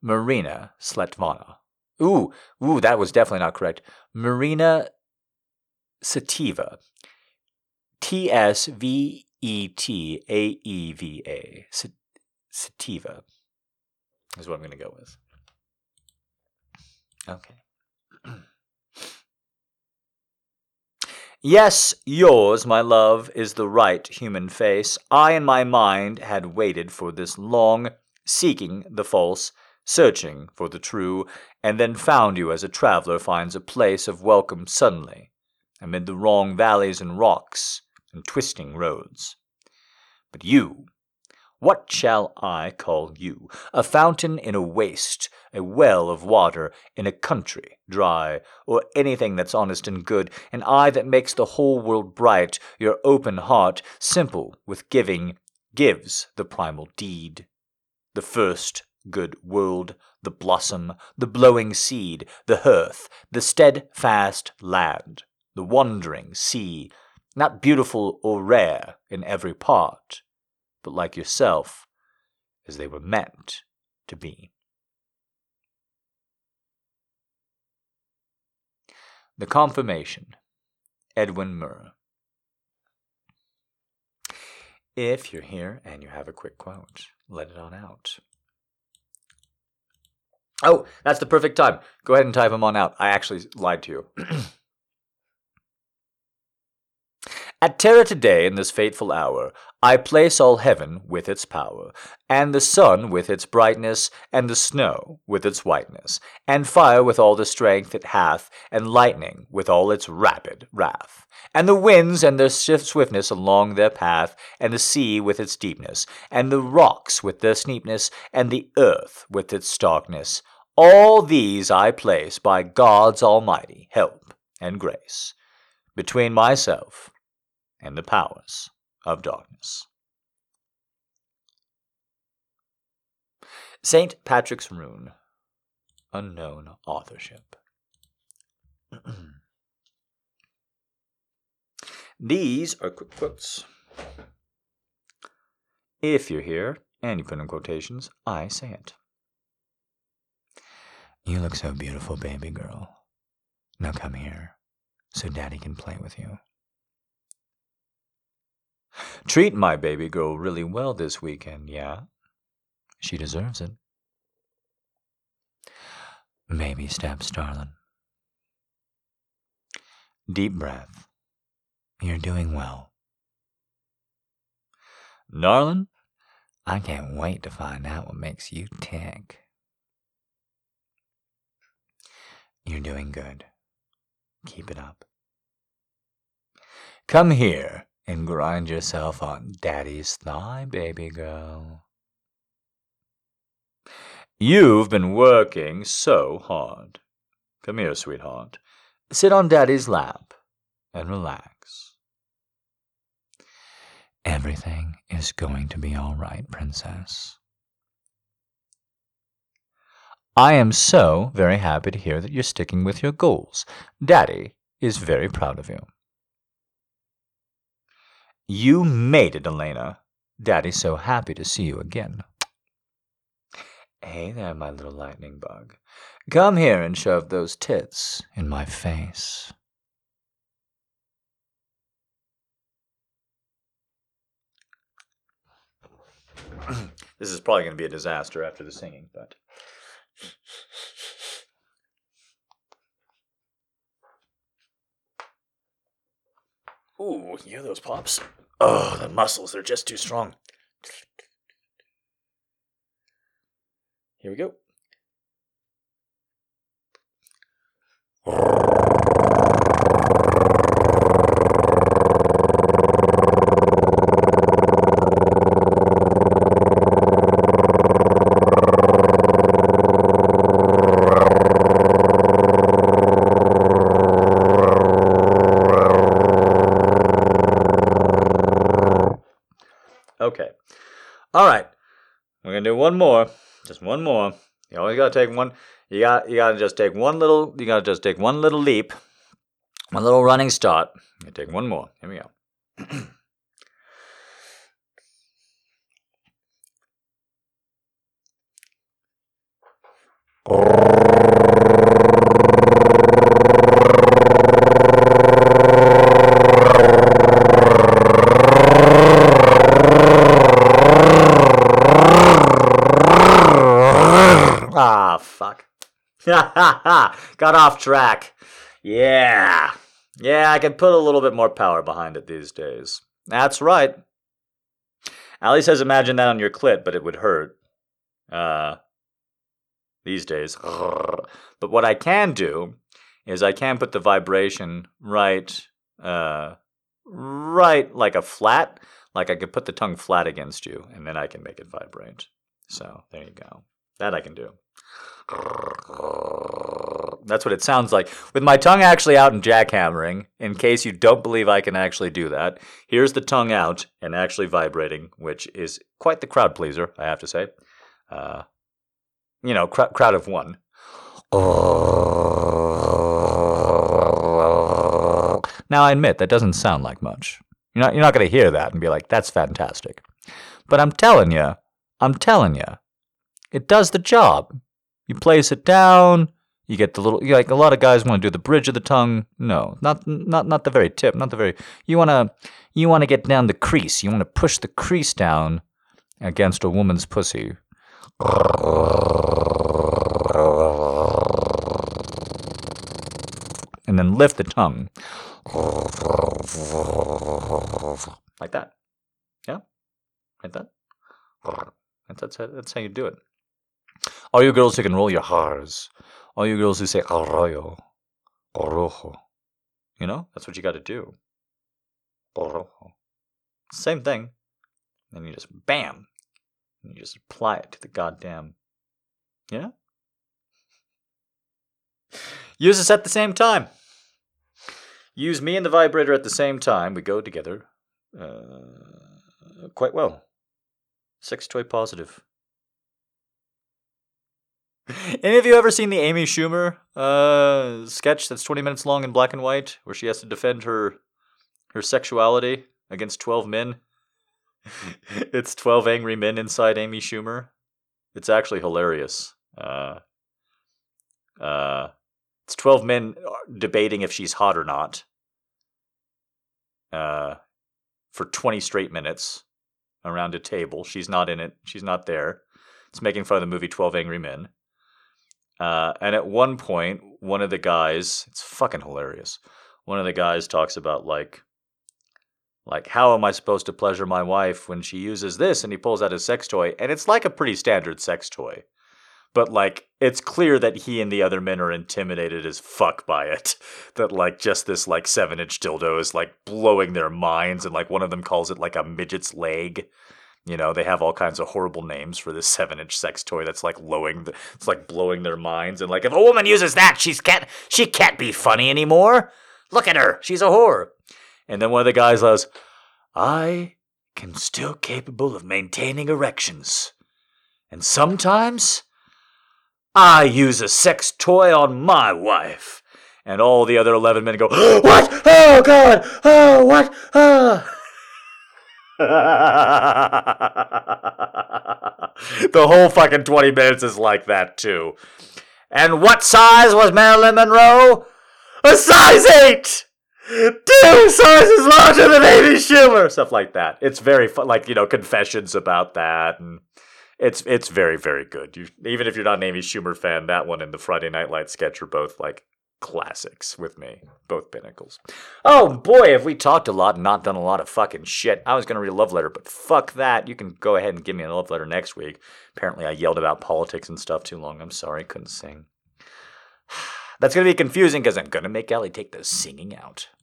Marina Sletvana. Ooh, ooh, that was definitely not correct. Marina Sativa. T S V E T A E V A. Sativa is what I'm going to go with. Okay. Yes, yours, my love, is the right human face. I in my mind had waited for this long, seeking the false, searching for the true, and then found you as a traveler finds a place of welcome suddenly, amid the wrong valleys and rocks and twisting roads. But you, What shall I call you? A fountain in a waste, a well of water in a country dry, or anything that's honest and good, an eye that makes the whole world bright, your open heart, simple with giving, gives the primal deed. The first good world, the blossom, the blowing seed, the hearth, the steadfast land, the wandering sea, not beautiful or rare in every part, but like yourself, as they were meant to be. The Confirmation, Edwin Murrow. If you're here and you have a quick quote, let it on out. Oh, that's the perfect time. Go ahead and type them on out. I actually lied to you. At Tara today, in this fateful hour, I place all heaven with its power, and the sun with its brightness, and the snow with its whiteness, and fire with all the strength it hath, and lightning with all its rapid wrath, and the winds and their swiftness along their path, and the sea with its deepness, and the rocks with their steepness, and the earth with its starkness. All these I place by God's almighty help and grace between myself and the powers of darkness. St. Patrick's Rune, unknown authorship. These are quick quotes. If you're here and you put in quotations, I say it. You look so beautiful, baby girl. Now come here so daddy can play with you. Treat my baby girl really well this weekend, yeah? She deserves it. Baby steps, darling. Deep breath. You're doing well. Darling, I can't wait to find out what makes you tick. You're doing good. Keep it up. Come here and grind yourself on daddy's thigh, baby girl. You've been working so hard. Come here, sweetheart. Sit on daddy's lap and relax. Everything is going to be all right, princess. I am so very happy to hear that you're sticking with your goals. Daddy is very proud of you. You made it, Elena. Daddy's so happy to see you again. Hey there, my little lightning bug. Come here and shove those tits in my face. this is probably going to be a disaster after the singing, but. Ooh, you hear those pops? Oh, the muscles, they're just too strong. Here we go. Okay. All right. We're gonna do one more. Just one more. You always gotta take one. You got. You gotta just take one little. You gotta just take one little leap. One little running start. You take one more. Here we go. Ah, fuck. Got off track. Yeah. Yeah, I can put a little bit more power behind it these days. That's right. Ali says imagine that on your clit, but it would hurt. Uh, these days. But what I can do is I can put the vibration right, uh, right like a flat, Like I could put the tongue flat against you and then I can make it vibrate. So there you go. That I can do. That's what it sounds like. With my tongue actually out and jackhammering, in case you don't believe I can actually do that, here's the tongue out and actually vibrating, which is quite the crowd pleaser, I have to say. Uh, you know, cr- crowd of one. Now, I admit that doesn't sound like much. You're not, you're not going to hear that and be like, that's fantastic. But I'm telling you, I'm telling you, it does the job. You place it down, you get the little like a lot of guys want to do the bridge of the tongue. No, not not not the very tip, not the very. You want to you want to get down the crease. You want to push the crease down against a woman's pussy. And then lift the tongue. Like that. Yeah? Like that. That's, that's, that's how you do it. All you girls who can roll your R's. All you girls who say arroyo, orojo. You know, that's what you got to do. Orojo. Same thing. Then you just bam. And you just apply it to the goddamn. Yeah? Use us at the same time. Use me and the vibrator at the same time. We go together uh, quite well. Sex toy positive. Any of you ever seen the Amy Schumer uh, sketch that's 20 minutes long in black and white, where she has to defend her her sexuality against 12 men? it's 12 angry men inside Amy Schumer. It's actually hilarious. Uh, uh, it's 12 men debating if she's hot or not uh, for 20 straight minutes around a table. She's not in it, she's not there. It's making fun of the movie 12 Angry Men. Uh, and at one point, one of the guys, it's fucking hilarious. One of the guys talks about like, like how am I supposed to pleasure my wife when she uses this? And he pulls out his sex toy, and it's like a pretty standard sex toy, but like it's clear that he and the other men are intimidated as fuck by it. That like just this like seven inch dildo is like blowing their minds, and like one of them calls it like a midget's leg. You know, they have all kinds of horrible names for this seven inch sex toy that's like lowing the, it's like blowing their minds and like if a woman uses that, she's can't she can't be funny anymore. Look at her, she's a whore. And then one of the guys says, I can still capable of maintaining erections. And sometimes I use a sex toy on my wife. And all the other 11 men go, What? Oh, God! Oh, what? Oh. The whole fucking 20 minutes is like that, too. And what size was Marilyn Monroe? A size 8! Two sizes larger than Amy Schumer! Stuff like that. It's very fun, like, you know, confessions about that. And it's it's very, very good. You, even if you're not an Amy Schumer fan, that one and the Friday Night Lights sketch are both, like, classics with me. Both pinnacles. Oh boy, have we talked a lot and not done a lot of fucking shit. I was going to read a love letter, but fuck that. You can go ahead and give me a love letter next week. Apparently, I yelled about politics and stuff too long. I'm sorry, couldn't sing. That's going to be confusing because I'm going to make Ellie take the singing out.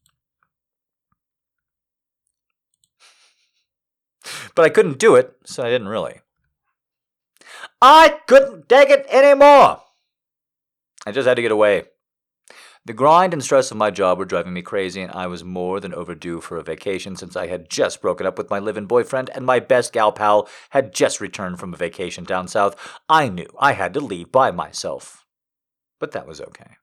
But I couldn't do it, so I didn't really. I couldn't take it anymore. I just had to get away. The grind and stress of my job were driving me crazy, and I was more than overdue for a vacation since I had just broken up with my live in boyfriend and my best gal pal had just returned from a vacation down south. I knew I had to leave by myself. But that was okay.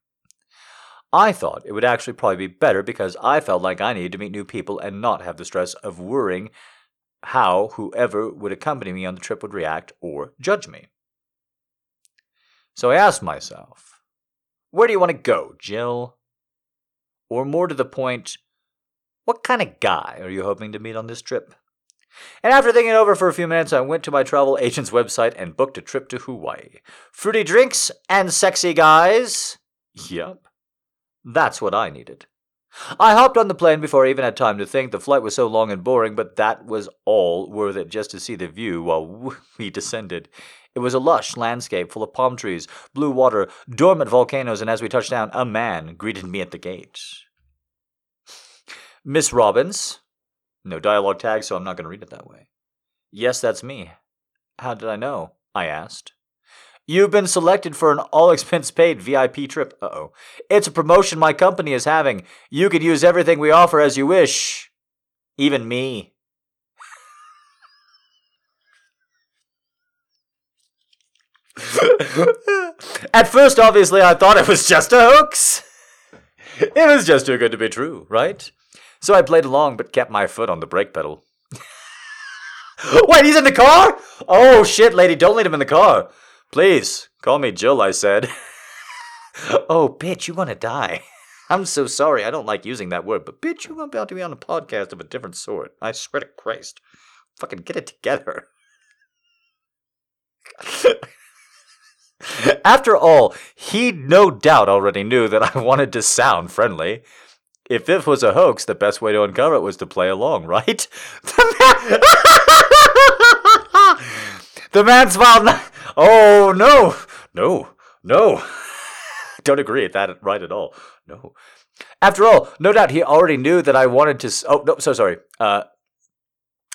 I thought it would actually probably be better because I felt like I needed to meet new people and not have the stress of worrying how whoever would accompany me on the trip would react or judge me. So I asked myself, where do you want to go, Jill? Or more to the point, what kind of guy are you hoping to meet on this trip? And after thinking it over for a few minutes, I went to my travel agent's website and booked a trip to Hawaii. Fruity drinks and sexy guys? Yep. That's what I needed. I hopped on the plane before I even had time to think. The flight was so long and boring, but that was all worth it just to see the view while we descended. It was a lush landscape full of palm trees, blue water, dormant volcanoes, and as we touched down, a man greeted me at the gate. Miss Robbins, No dialogue tag, so I'm not going to read it that way. Yes, that's me. How did I know? I asked. You've been selected for an all expense paid VIP trip. Uh oh. It's a promotion my company is having. You could use everything we offer as you wish. Even me. At first, obviously, I thought it was just a hoax. It was just too good to be true, right? So I played along but kept my foot on the brake pedal. Wait, he's in the car? Oh shit, lady, don't leave him in the car. Please, call me Jill, I said. oh, bitch, you want to die. I'm so sorry, I don't like using that word, but bitch, you're about to be on a podcast of a different sort. I swear to Christ. Fucking get it together. After all, he no doubt already knew that I wanted to sound friendly. If it was a hoax, the best way to uncover it was to play along, right? the man the man smiled. Oh, no, no, no. Don't agree with that right at all. No. After all, no doubt he already knew that I wanted to. Oh, no, so sorry. Uh,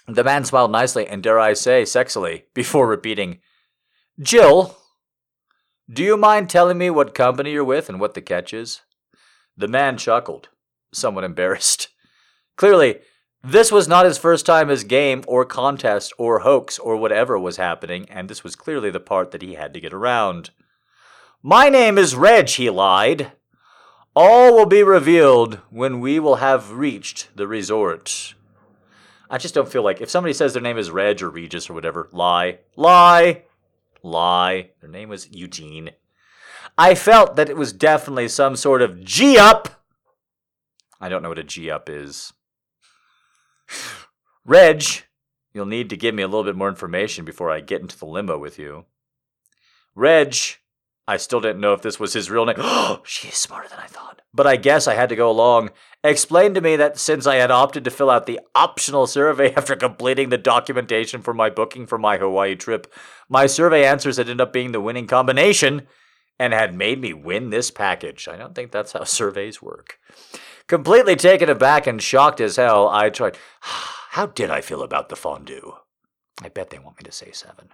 the man smiled nicely and, dare I say, sexily, before repeating, Jill, do you mind telling me what company you're with and what the catch is? The man chuckled, somewhat embarrassed. Clearly, this was not his first time as game or contest or hoax or whatever was happening, and this was clearly the part that he had to get around. My name is Reg, he lied. All will be revealed when we will have reached the resort. I just don't feel like if somebody says their name is Reg or Regis or whatever, lie. Lie! Lie. Their name was Eugene. I felt that it was definitely some sort of G up. I don't know what a G up is. Reg, you'll need to give me a little bit more information before I get into the limo with you. Reg, I still didn't know if this was his real name. She is smarter than I thought. But I guess I had to go along. Explain to me that since I had opted to fill out the optional survey after completing the documentation for my booking for my Hawaii trip, my survey answers had ended up being the winning combination and had made me win this package. I don't think that's how surveys work. Completely taken aback and shocked as hell, I tried. How did I feel about the fondue? I bet they want me to say seven.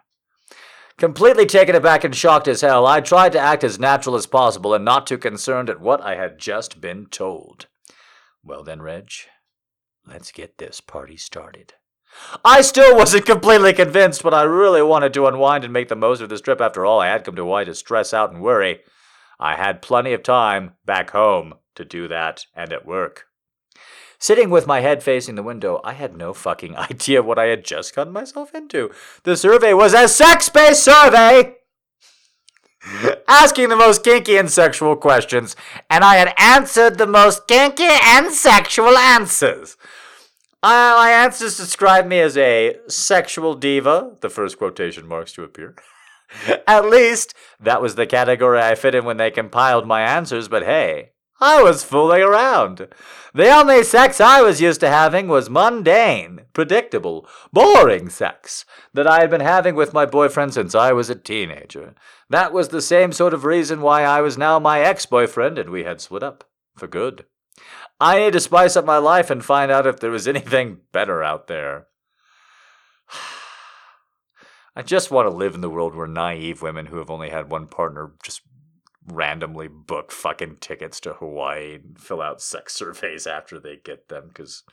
Completely taken aback and shocked as hell, I tried to act as natural as possible and not too concerned at what I had just been told. Well then, Reg, let's get this party started. I still wasn't completely convinced, but I really wanted to unwind and make the most of this trip. After all, I had come to Hawaii to stress out and worry. I had plenty of time back home to do that and at work. Sitting with my head facing the window, I had no fucking idea what I had just gotten myself into. The survey was a sex based survey! Asking the most kinky and sexual questions, and I had answered the most kinky and sexual answers. Uh, my answers describe me as a sexual diva, the first quotation marks to appear. At least, that was the category I fit in when they compiled my answers, but hey, I was fooling around. The only sex I was used to having was mundane, predictable, boring sex that I had been having with my boyfriend since I was a teenager. That was the same sort of reason why I was now my ex boyfriend and we had split up. For good. I need to spice up my life and find out if there was anything better out there. I just want to live in the world where naive women who have only had one partner just randomly book fucking tickets to Hawaii and fill out sex surveys after they get them because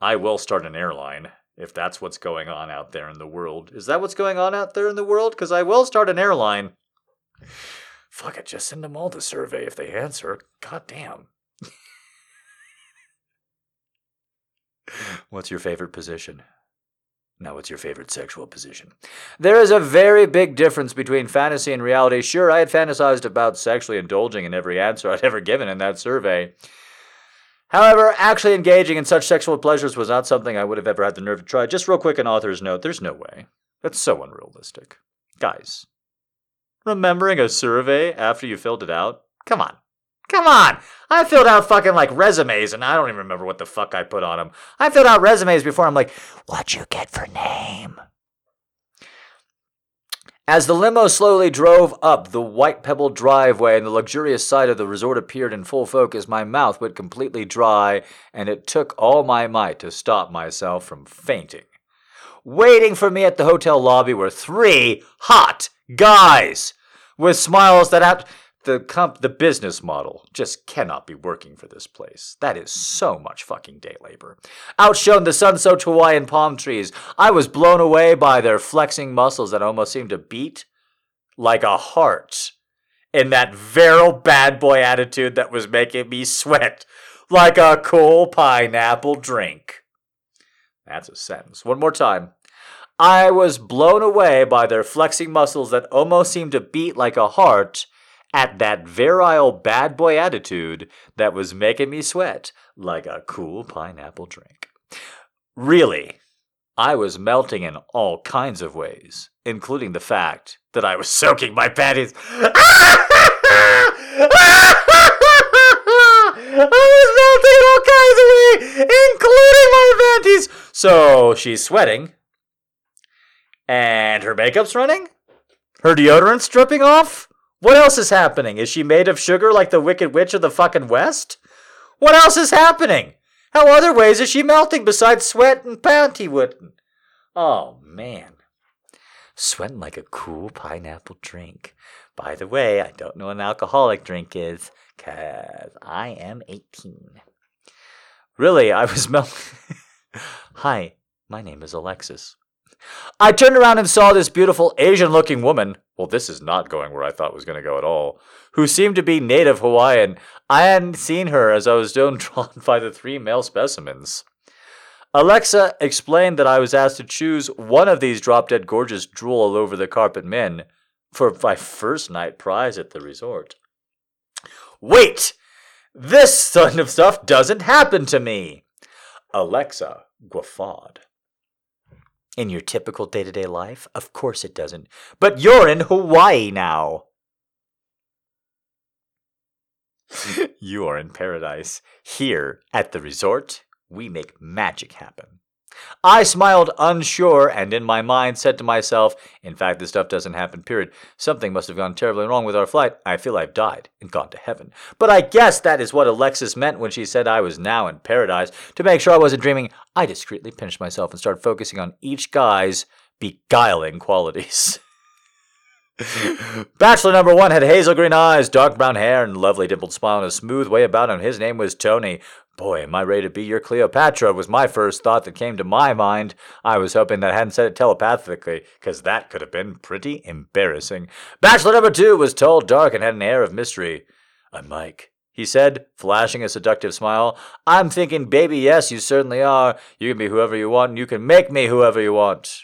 I will start an airline if that's what's going on out there in the world. Is that what's going on out there in the world? Because I will start an airline. Fuck it, just send them all the survey if they answer. God damn. What's your favorite position? Now, what's your favorite sexual position? There is a very big difference between fantasy and reality. Sure, I had fantasized about sexually indulging in every answer I'd ever given in that survey. However, actually engaging in such sexual pleasures was not something I would have ever had the nerve to try. Just real quick, an author's note there's no way. That's so unrealistic. Guys, remembering a survey after you filled it out? Come on. Come on! I filled out fucking like resumes and I don't even remember what the fuck I put on them. I filled out resumes before I'm like, what'd you get for name? As the limo slowly drove up the white pebbled driveway and the luxurious side of the resort appeared in full focus, my mouth went completely dry, and it took all my might to stop myself from fainting. Waiting for me at the hotel lobby were three hot guys with smiles that out the comp the business model just cannot be working for this place. That is so much fucking day labor. Outshone the sun-soaked Hawaiian palm trees, I was blown away by their flexing muscles that almost seemed to beat like a heart in that virile bad boy attitude that was making me sweat like a cool pineapple drink. That's a sentence. One more time. I was blown away by their flexing muscles that almost seemed to beat like a heart at that virile bad boy attitude that was making me sweat like a cool pineapple drink. Really, I was melting in all kinds of ways, including the fact that I was soaking my panties. I was melting in all kinds of ways, including my panties. So she's sweating, and her makeup's running, her deodorant's dripping off. What else is happening? Is she made of sugar like the Wicked Witch of the fucking West? What else is happening? How other ways is she melting besides sweat and panty wooding? Oh, man. Sweating like a cool pineapple drink. By the way, I don't know what an alcoholic drink is, because I am 18. Really, I was melting. Hi, my name is Alexis. I turned around and saw this beautiful Asian looking woman. Well, this is not going where I thought was going to go at all. Who seemed to be native Hawaiian. I hadn't seen her as I was drawn by the three male specimens. Alexa explained that I was asked to choose one of these drop dead gorgeous drool all over the carpet men for my first night prize at the resort. Wait! This sort of stuff doesn't happen to me! Alexa guffawed. In your typical day to day life? Of course it doesn't. But you're in Hawaii now. you are in paradise. Here at the resort, we make magic happen. I smiled unsure and in my mind said to myself, in fact, this stuff doesn't happen, period. Something must have gone terribly wrong with our flight. I feel I've died and gone to heaven. But I guess that is what Alexis meant when she said I was now in paradise. To make sure I wasn't dreaming, I discreetly pinched myself and started focusing on each guy's beguiling qualities. Bachelor number one had hazel green eyes, dark brown hair, and lovely dimpled smile and a smooth way about him. His name was Tony. Boy, am I ready to be your Cleopatra, was my first thought that came to my mind. I was hoping that I hadn't said it telepathically, because that could have been pretty embarrassing. Bachelor number two was tall, dark, and had an air of mystery. I'm Mike, he said, flashing a seductive smile. I'm thinking, baby, yes, you certainly are. You can be whoever you want, and you can make me whoever you want.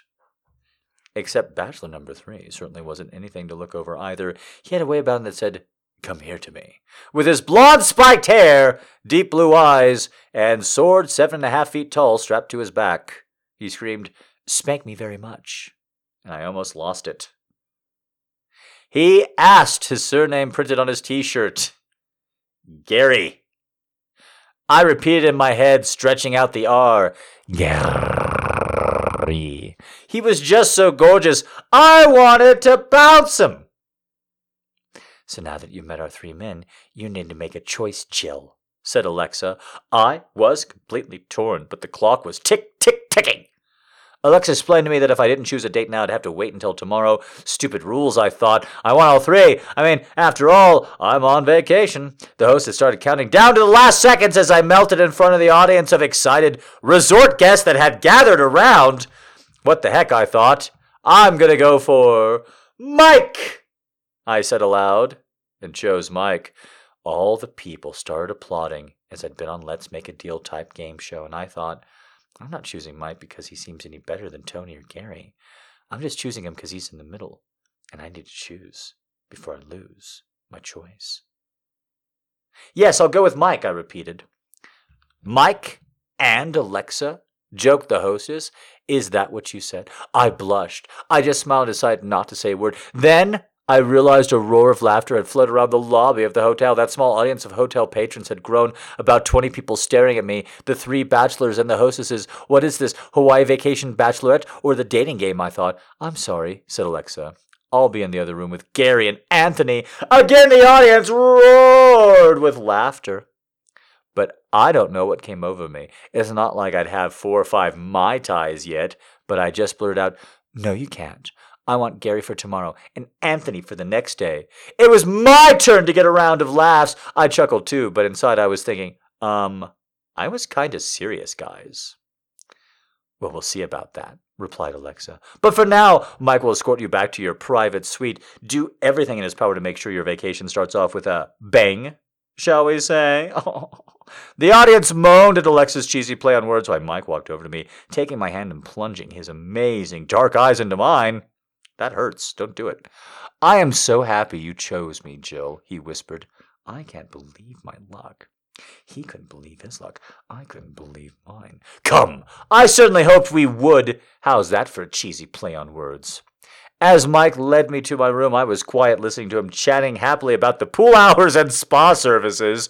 Except Bachelor number three certainly wasn't anything to look over either. He had a way about him that said, Come here to me. With his blonde spiked hair, deep blue eyes, and sword seven and a half feet tall strapped to his back, he screamed, Spank me very much. And I almost lost it. He asked his surname printed on his t shirt Gary. I repeated in my head, stretching out the R. Gary. He was just so gorgeous, I wanted to bounce him. So now that you've met our three men, you need to make a choice, Jill, said Alexa. I was completely torn, but the clock was tick, tick, ticking. Alexa explained to me that if I didn't choose a date now, I'd have to wait until tomorrow. Stupid rules, I thought. I want all three. I mean, after all, I'm on vacation. The host had started counting down to the last seconds as I melted in front of the audience of excited resort guests that had gathered around. What the heck, I thought. I'm gonna go for Mike, I said aloud, and chose Mike. All the people started applauding as I'd been on Let's Make a Deal type game show, and I thought, I'm not choosing Mike because he seems any better than Tony or Gary. I'm just choosing him because he's in the middle, and I need to choose before I lose my choice. Yes, I'll go with Mike, I repeated. Mike and Alexa joked the hostess. Is that what you said? I blushed. I just smiled and decided not to say a word. Then I realized a roar of laughter had flowed around the lobby of the hotel. That small audience of hotel patrons had grown, about 20 people staring at me, the three bachelors and the hostesses. What is this, Hawaii Vacation Bachelorette or the dating game? I thought. I'm sorry, said Alexa. I'll be in the other room with Gary and Anthony. Again, the audience roared with laughter. But I don't know what came over me. It's not like I'd have four or five Mai Tais yet, but I just blurted out, No, you can't. I want Gary for tomorrow and Anthony for the next day. It was my turn to get a round of laughs. I chuckled too, but inside I was thinking, um, I was kind of serious, guys. Well, we'll see about that, replied Alexa. But for now, Mike will escort you back to your private suite, do everything in his power to make sure your vacation starts off with a bang, shall we say? The audience moaned at Alexa's cheesy play on words while Mike walked over to me, taking my hand and plunging his amazing dark eyes into mine. That hurts. Don't do it. I am so happy you chose me, Jill, he whispered. I can't believe my luck. He couldn't believe his luck. I couldn't believe mine. Come! I certainly hoped we would. How's that for a cheesy play on words? As Mike led me to my room, I was quiet listening to him chatting happily about the pool hours and spa services.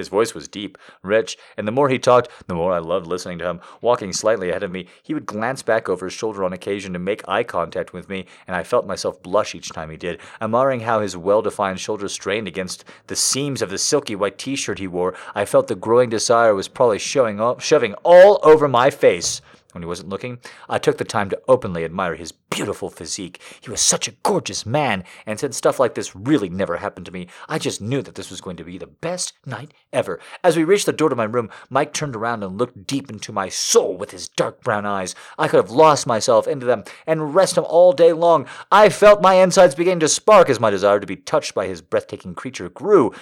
His voice was deep, rich, and the more he talked, the more I loved listening to him. Walking slightly ahead of me, he would glance back over his shoulder on occasion to make eye contact with me, and I felt myself blush each time he did, admiring how his well defined shoulders strained against the seams of the silky white t shirt he wore. I felt the growing desire was probably showing up, shoving all over my face. When he wasn't looking, I took the time to openly admire his beautiful physique. He was such a gorgeous man, and since stuff like this really never happened to me, I just knew that this was going to be the best night ever. As we reached the door to my room, Mike turned around and looked deep into my soul with his dark brown eyes. I could have lost myself into them and rest him all day long. I felt my insides beginning to spark as my desire to be touched by his breathtaking creature grew.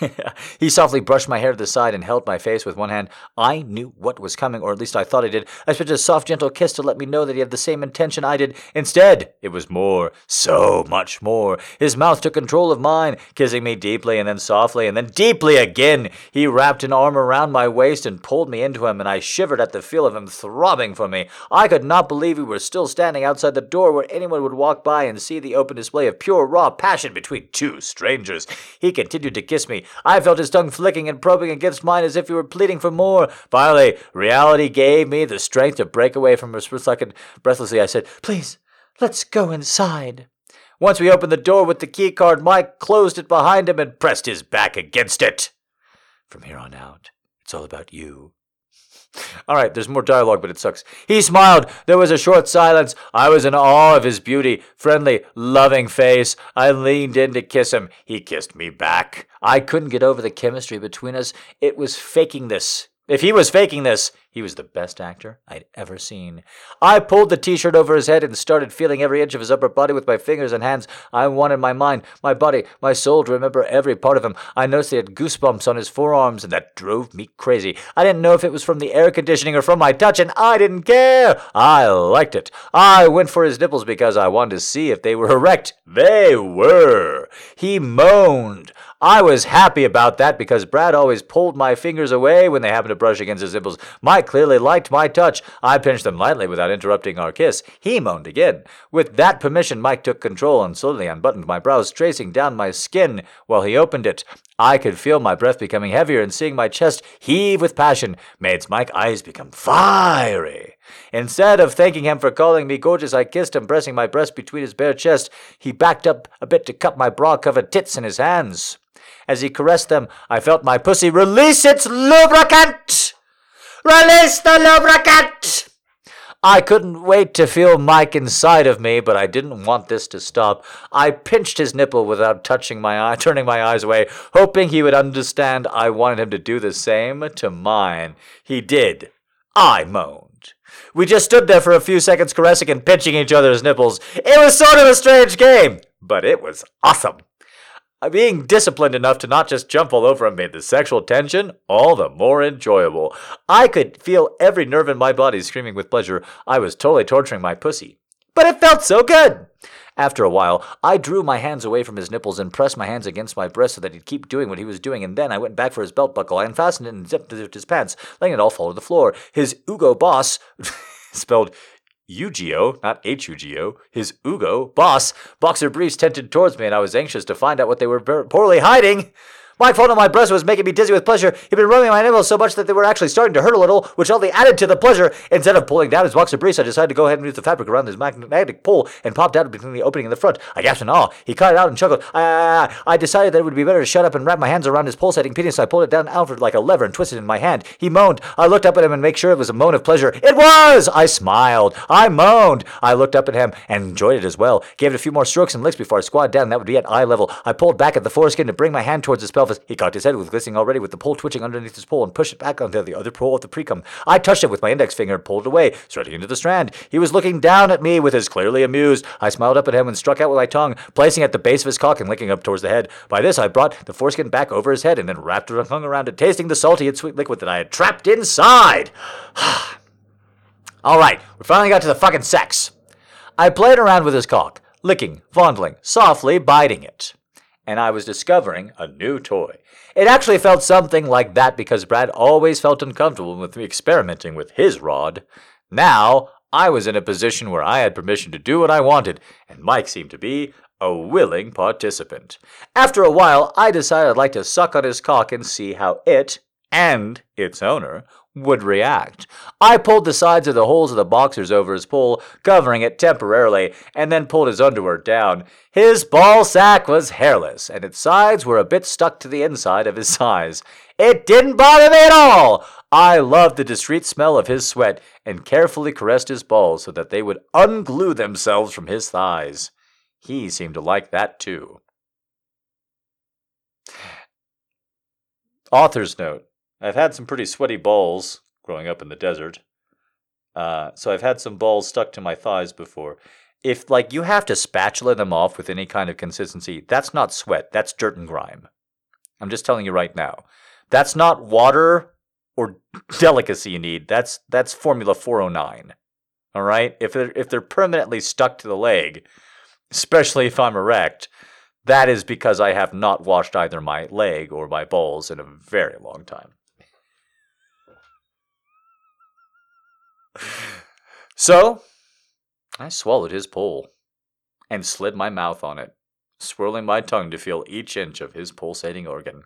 he softly brushed my hair to the side and held my face with one hand. I knew what was coming, or at least I thought I did. I expected a soft, gentle kiss to let me know that he had the same intention I did. Instead, it was more, so much more. His mouth took control of mine, kissing me deeply and then softly and then deeply again. He wrapped an arm around my waist and pulled me into him, and I shivered at the feel of him throbbing for me. I could not believe we were still standing outside the door where anyone would walk by and see the open display of pure, raw passion between two strangers. He continued to kiss me. I felt his tongue flicking and probing against mine as if he were pleading for more. Finally, reality gave me the strength to break away from for second. Breathlessly, I said, Please, let's go inside. Once we opened the door with the key card, Mike closed it behind him and pressed his back against it. From here on out, it's all about you. All right, there's more dialogue, but it sucks. He smiled. There was a short silence. I was in awe of his beauty, friendly, loving face. I leaned in to kiss him. He kissed me back. I couldn't get over the chemistry between us. It was faking this. If he was faking this, he was the best actor I'd ever seen. I pulled the t shirt over his head and started feeling every inch of his upper body with my fingers and hands. I wanted my mind, my body, my soul to remember every part of him. I noticed he had goosebumps on his forearms, and that drove me crazy. I didn't know if it was from the air conditioning or from my touch, and I didn't care. I liked it. I went for his nipples because I wanted to see if they were erect. They were. He moaned. I was happy about that because Brad always pulled my fingers away when they happened to brush against his nipples. Mike clearly liked my touch. I pinched them lightly without interrupting our kiss. He moaned again. With that permission, Mike took control and slowly unbuttoned my brows, tracing down my skin while he opened it. I could feel my breath becoming heavier and seeing my chest heave with passion made Mike's eyes become fiery. Instead of thanking him for calling me gorgeous, I kissed him, pressing my breast between his bare chest. He backed up a bit to cup my bra covered tits in his hands. As he caressed them, I felt my pussy release its lubricant! Release the lubricant! I couldn't wait to feel Mike inside of me, but I didn't want this to stop. I pinched his nipple without touching my eye, turning my eyes away, hoping he would understand I wanted him to do the same to mine. He did. I moaned. We just stood there for a few seconds caressing and pinching each other's nipples. It was sort of a strange game, but it was awesome. Uh, being disciplined enough to not just jump all over him made the sexual tension all the more enjoyable. I could feel every nerve in my body screaming with pleasure. I was totally torturing my pussy. But it felt so good! After a while, I drew my hands away from his nipples and pressed my hands against my breast so that he'd keep doing what he was doing, and then I went back for his belt buckle. I unfastened it and zipped his pants, letting it all fall to the floor. His Ugo boss, spelled Ugio, not H-U-G-O, his Ugo, boss, boxer briefs tented towards me, and I was anxious to find out what they were poorly hiding. Mike felt on my breast was making me dizzy with pleasure. He'd been rubbing my nipples so much that they were actually starting to hurt a little, which only added to the pleasure. Instead of pulling down his boxer briefs, I decided to go ahead and use the fabric around his magnetic pole and popped out between the opening and the front. I gasped in awe. He cut it out and chuckled. I, I, I decided that it would be better to shut up and wrap my hands around his pulsating penis. I pulled it down outward like a lever and twisted it in my hand. He moaned. I looked up at him and made sure it was a moan of pleasure. It was! I smiled. I moaned. I looked up at him and enjoyed it as well. Gave it a few more strokes and licks before I squatted down. That would be at eye level. I pulled back at the foreskin to bring my hand towards his pelvis. He cocked his head with glistening already with the pole twitching underneath his pole and pushed it back onto the other pole of the precum. I touched it with my index finger and pulled it away, straight into the strand. He was looking down at me with his clearly amused. I smiled up at him and struck out with my tongue, placing it at the base of his cock and licking up towards the head. By this, I brought the foreskin back over his head and then wrapped a tongue around it, tasting the salty and sweet liquid that I had trapped inside. All right, we finally got to the fucking sex. I played around with his cock, licking, fondling, softly biting it. And I was discovering a new toy. It actually felt something like that because Brad always felt uncomfortable with me experimenting with his rod. Now, I was in a position where I had permission to do what I wanted, and Mike seemed to be a willing participant. After a while, I decided I'd like to suck on his cock and see how it, and its owner, would react. I pulled the sides of the holes of the boxers over his pole, covering it temporarily, and then pulled his underwear down. His ball sack was hairless, and its sides were a bit stuck to the inside of his thighs. It didn't bother me at all! I loved the discreet smell of his sweat, and carefully caressed his balls so that they would unglue themselves from his thighs. He seemed to like that too. Author's note I've had some pretty sweaty balls growing up in the desert. Uh, so I've had some balls stuck to my thighs before. If like you have to spatula them off with any kind of consistency, that's not sweat. That's dirt and grime. I'm just telling you right now. That's not water or delicacy you need. That's that's formula 409. All right? If they're if they're permanently stuck to the leg, especially if I'm erect, that is because I have not washed either my leg or my balls in a very long time. So, I swallowed his pole and slid my mouth on it, swirling my tongue to feel each inch of his pulsating organ.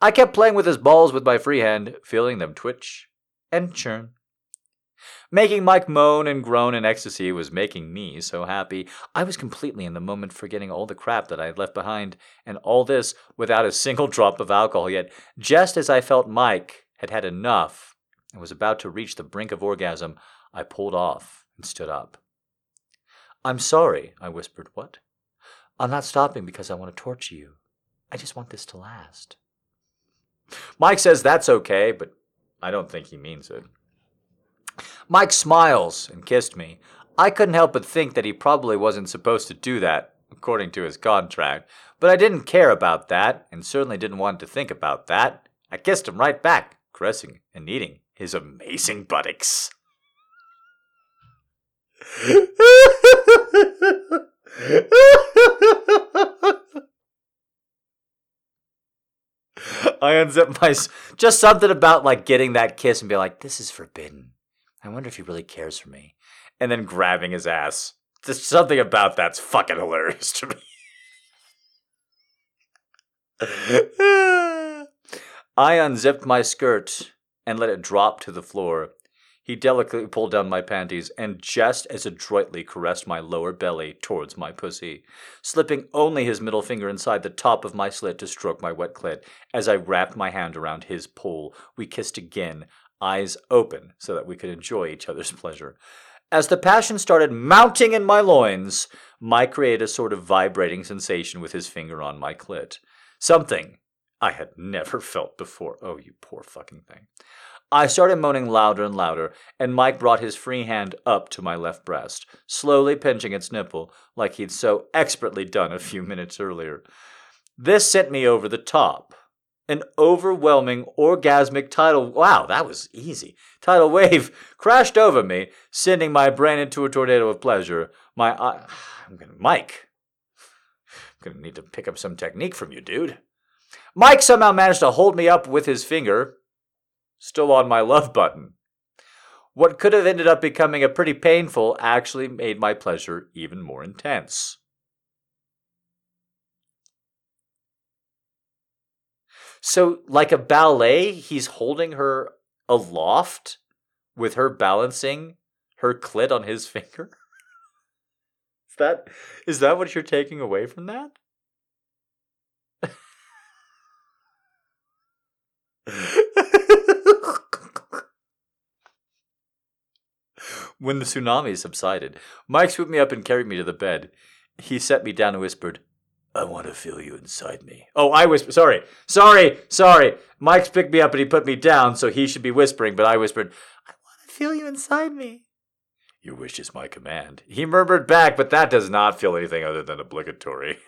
I kept playing with his balls with my free hand, feeling them twitch and churn. Making Mike moan and groan in ecstasy was making me so happy. I was completely in the moment, forgetting all the crap that I had left behind, and all this without a single drop of alcohol. Yet, just as I felt Mike had had enough and was about to reach the brink of orgasm, I pulled off and stood up. I'm sorry, I whispered. What? I'm not stopping because I want to torture you. I just want this to last. Mike says that's okay, but I don't think he means it. Mike smiles and kissed me. I couldn't help but think that he probably wasn't supposed to do that, according to his contract, but I didn't care about that, and certainly didn't want to think about that. I kissed him right back, caressing and eating his amazing buttocks. I unzip my just something about like getting that kiss and be like, "This is forbidden." I wonder if he really cares for me. And then grabbing his ass. Just something about that's fucking hilarious to me. I unzipped my skirt and let it drop to the floor. He delicately pulled down my panties and just as adroitly caressed my lower belly towards my pussy, slipping only his middle finger inside the top of my slit to stroke my wet clit. As I wrapped my hand around his pole, we kissed again, eyes open so that we could enjoy each other's pleasure. As the passion started mounting in my loins, Mike created a sort of vibrating sensation with his finger on my clit. Something I had never felt before. Oh, you poor fucking thing. I started moaning louder and louder, and Mike brought his free hand up to my left breast, slowly pinching its nipple like he'd so expertly done a few minutes earlier. This sent me over the top. An overwhelming orgasmic tidal wow, that was easy. Tidal wave crashed over me, sending my brain into a tornado of pleasure. My eye, I'm gonna Mike. I'm gonna need to pick up some technique from you, dude. Mike somehow managed to hold me up with his finger, still on my love button. What could have ended up becoming a pretty painful actually made my pleasure even more intense. So, like a ballet, he's holding her aloft with her balancing her clit on his finger. Is that is that what you're taking away from that? When the tsunami subsided, Mike swooped me up and carried me to the bed. He set me down and whispered, I want to feel you inside me. Oh, I whispered. Sorry, sorry, sorry. Mike's picked me up and he put me down, so he should be whispering, but I whispered, I want to feel you inside me. Your wish is my command. He murmured back, but that does not feel anything other than obligatory.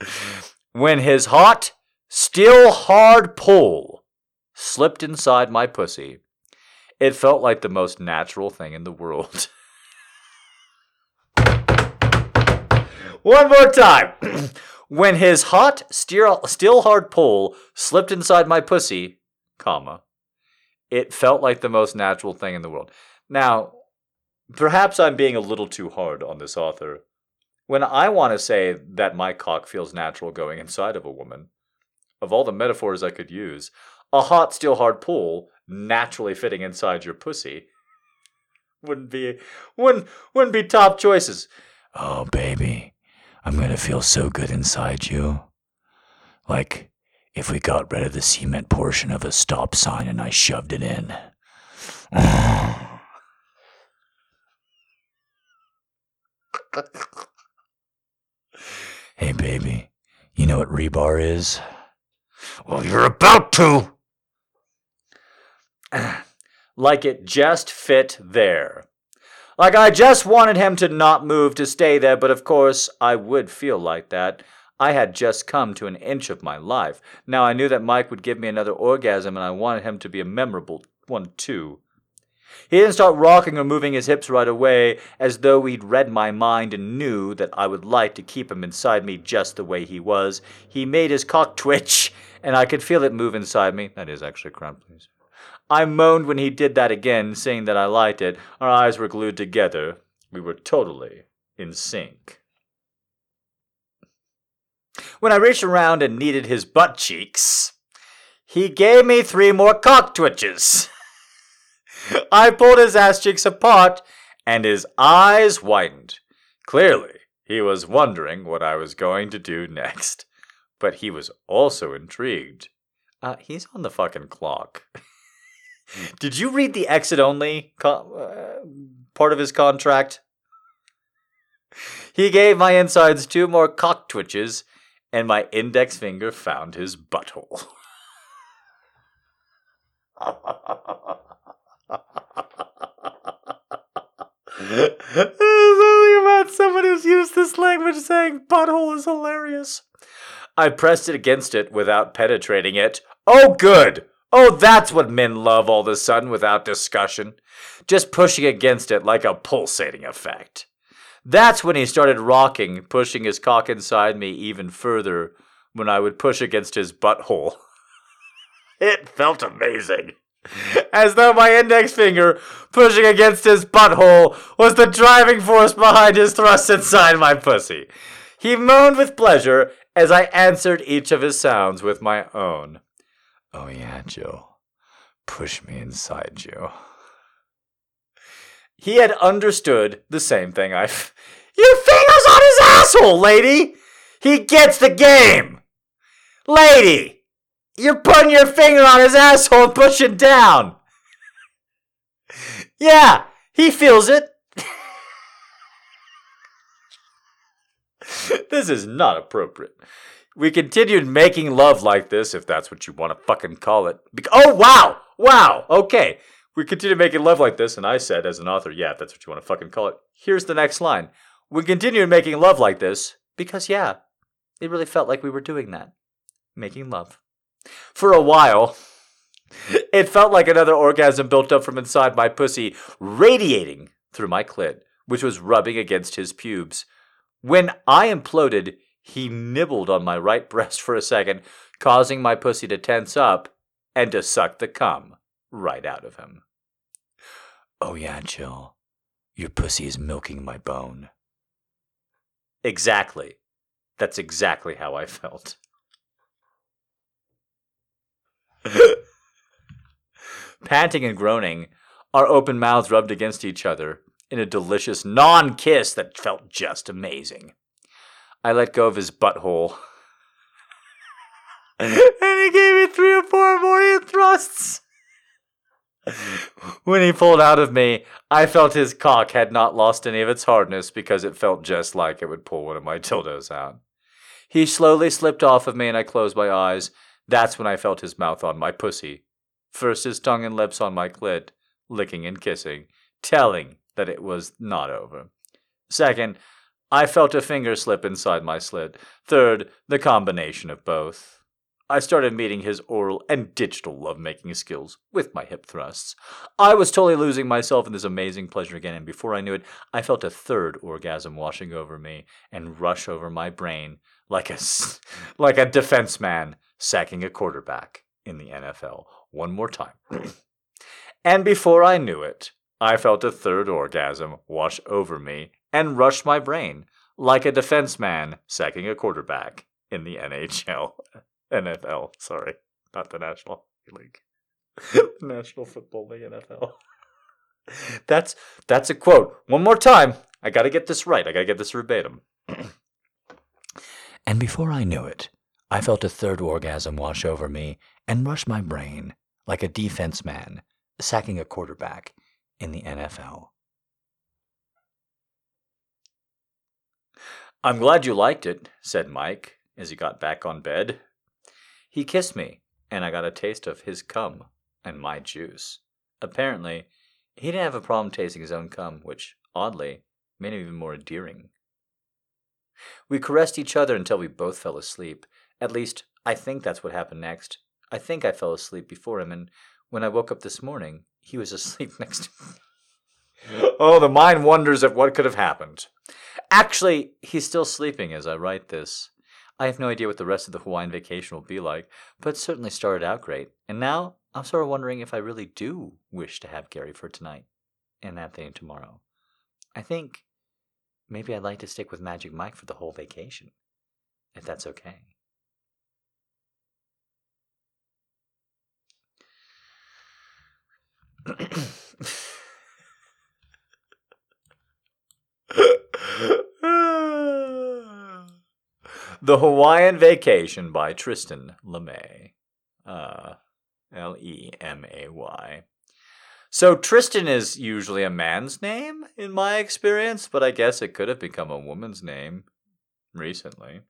when his hot, still hard pull slipped inside my pussy, it felt like the most natural thing in the world. One more time. when his hot, still, still hard pull slipped inside my pussy, comma, it felt like the most natural thing in the world. Now, perhaps I'm being a little too hard on this author. When I want to say that my cock feels natural going inside of a woman, of all the metaphors I could use, a hot, steel hard pull naturally fitting inside your pussy wouldn't be wouldn't wouldn't be top choices. Oh baby, I'm gonna feel so good inside you. Like if we got rid of the cement portion of a stop sign and I shoved it in. hey, baby, you know what rebar is? Well, you're about to! like it just fit there. Like I just wanted him to not move to stay there, but of course I would feel like that. I had just come to an inch of my life. Now I knew that Mike would give me another orgasm, and I wanted him to be a memorable one too. He didn't start rocking or moving his hips right away, as though he'd read my mind and knew that I would like to keep him inside me just the way he was. He made his cock twitch, and I could feel it move inside me. That is actually crumb, please. I moaned when he did that again, saying that I liked it. Our eyes were glued together. We were totally in sync. When I reached around and kneaded his butt cheeks, he gave me three more cock twitches. I pulled his ass cheeks apart, and his eyes widened. Clearly, he was wondering what I was going to do next. But he was also intrigued. Uh, he's on the fucking clock. Did you read the exit only co- uh, part of his contract? He gave my insides two more cock twitches, and my index finger found his butthole. Something about somebody who's used this language saying butthole is hilarious. I pressed it against it without penetrating it. Oh, good! Oh, that's what men love all of a sudden without discussion. Just pushing against it like a pulsating effect. That's when he started rocking, pushing his cock inside me even further when I would push against his butthole. it felt amazing. As though my index finger pushing against his butthole was the driving force behind his thrust inside my pussy. He moaned with pleasure as I answered each of his sounds with my own. Oh, yeah, Joe. Push me inside you. He had understood the same thing I. F- Your finger's on his asshole, lady! He gets the game! Lady! You're putting your finger on his asshole and pushing down! yeah, he feels it. this is not appropriate. We continued making love like this, if that's what you want to fucking call it. Be- oh, wow! Wow! Okay. We continued making love like this, and I said, as an author, yeah, if that's what you want to fucking call it. Here's the next line. We continued making love like this because, yeah, it really felt like we were doing that. Making love. For a while, it felt like another orgasm built up from inside my pussy, radiating through my clit, which was rubbing against his pubes. When I imploded, he nibbled on my right breast for a second, causing my pussy to tense up and to suck the cum right out of him. Oh, yeah, Jill. Your pussy is milking my bone. Exactly. That's exactly how I felt. Panting and groaning, our open mouths rubbed against each other in a delicious non kiss that felt just amazing. I let go of his butthole. and he gave me three or four more thrusts. when he pulled out of me, I felt his cock had not lost any of its hardness because it felt just like it would pull one of my dildos out. He slowly slipped off of me and I closed my eyes. That's when I felt his mouth on my pussy. First his tongue and lips on my clit, licking and kissing, telling that it was not over. Second, I felt a finger slip inside my slit. Third, the combination of both. I started meeting his oral and digital lovemaking skills with my hip thrusts. I was totally losing myself in this amazing pleasure again, and before I knew it, I felt a third orgasm washing over me and rush over my brain like a, like a defense man sacking a quarterback in the NFL. One more time. and before I knew it, I felt a third orgasm wash over me and rush my brain like a defense man sacking a quarterback in the NHL. NFL, sorry, not the National League. National Football League NFL. that's that's a quote. One more time. I got to get this right. I got to get this verbatim. and before I knew it, I felt a third orgasm wash over me and rush my brain like a defense man sacking a quarterback in the NFL. I'm glad you liked it, said Mike as he got back on bed. He kissed me, and I got a taste of his cum and my juice. Apparently, he didn't have a problem tasting his own cum, which, oddly, made him even more endearing. We caressed each other until we both fell asleep. At least, I think that's what happened next. I think I fell asleep before him, and when I woke up this morning, he was asleep next to me. oh, the mind wonders at what could have happened. Actually, he's still sleeping as I write this. I have no idea what the rest of the Hawaiian vacation will be like, but it certainly started out great. And now I'm sort of wondering if I really do wish to have Gary for tonight and that day tomorrow. I think maybe I'd like to stick with Magic Mike for the whole vacation, if that's okay. the Hawaiian Vacation by Tristan LeMay. Uh, L E M A Y. So Tristan is usually a man's name in my experience, but I guess it could have become a woman's name recently.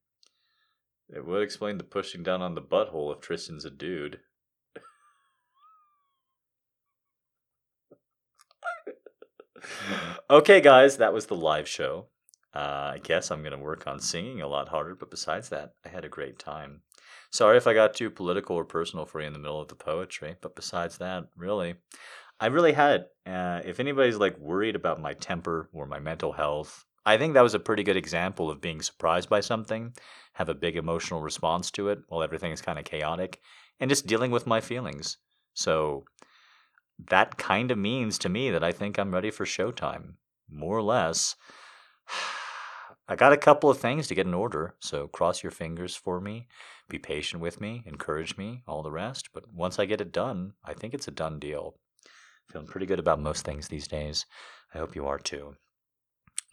It would explain the pushing down on the butthole if Tristan's a dude. okay, guys, that was the live show. Uh, I guess I'm going to work on singing a lot harder, but besides that, I had a great time. Sorry if I got too political or personal for you in the middle of the poetry, but besides that, really, I really had it. Uh, if anybody's like worried about my temper or my mental health, I think that was a pretty good example of being surprised by something, have a big emotional response to it while everything is kind of chaotic, and just dealing with my feelings. So that kind of means to me that I think I'm ready for showtime, more or less. I got a couple of things to get in order, so cross your fingers for me. Be patient with me, encourage me, all the rest. But once I get it done, I think it's a done deal. Feeling pretty good about most things these days. I hope you are too.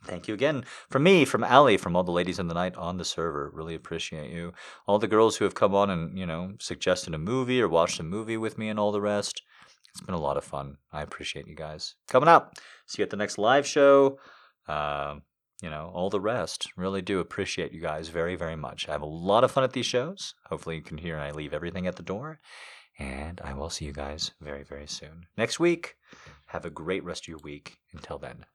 Thank you again from me, from Ali, from all the ladies in the night on the server. Really appreciate you. All the girls who have come on and, you know, suggested a movie or watched a movie with me and all the rest. It's been a lot of fun. I appreciate you guys coming up. See you at the next live show. Uh, you know, all the rest. Really do appreciate you guys very, very much. I have a lot of fun at these shows. Hopefully, you can hear I leave everything at the door. And I will see you guys very, very soon. Next week, have a great rest of your week. Until then.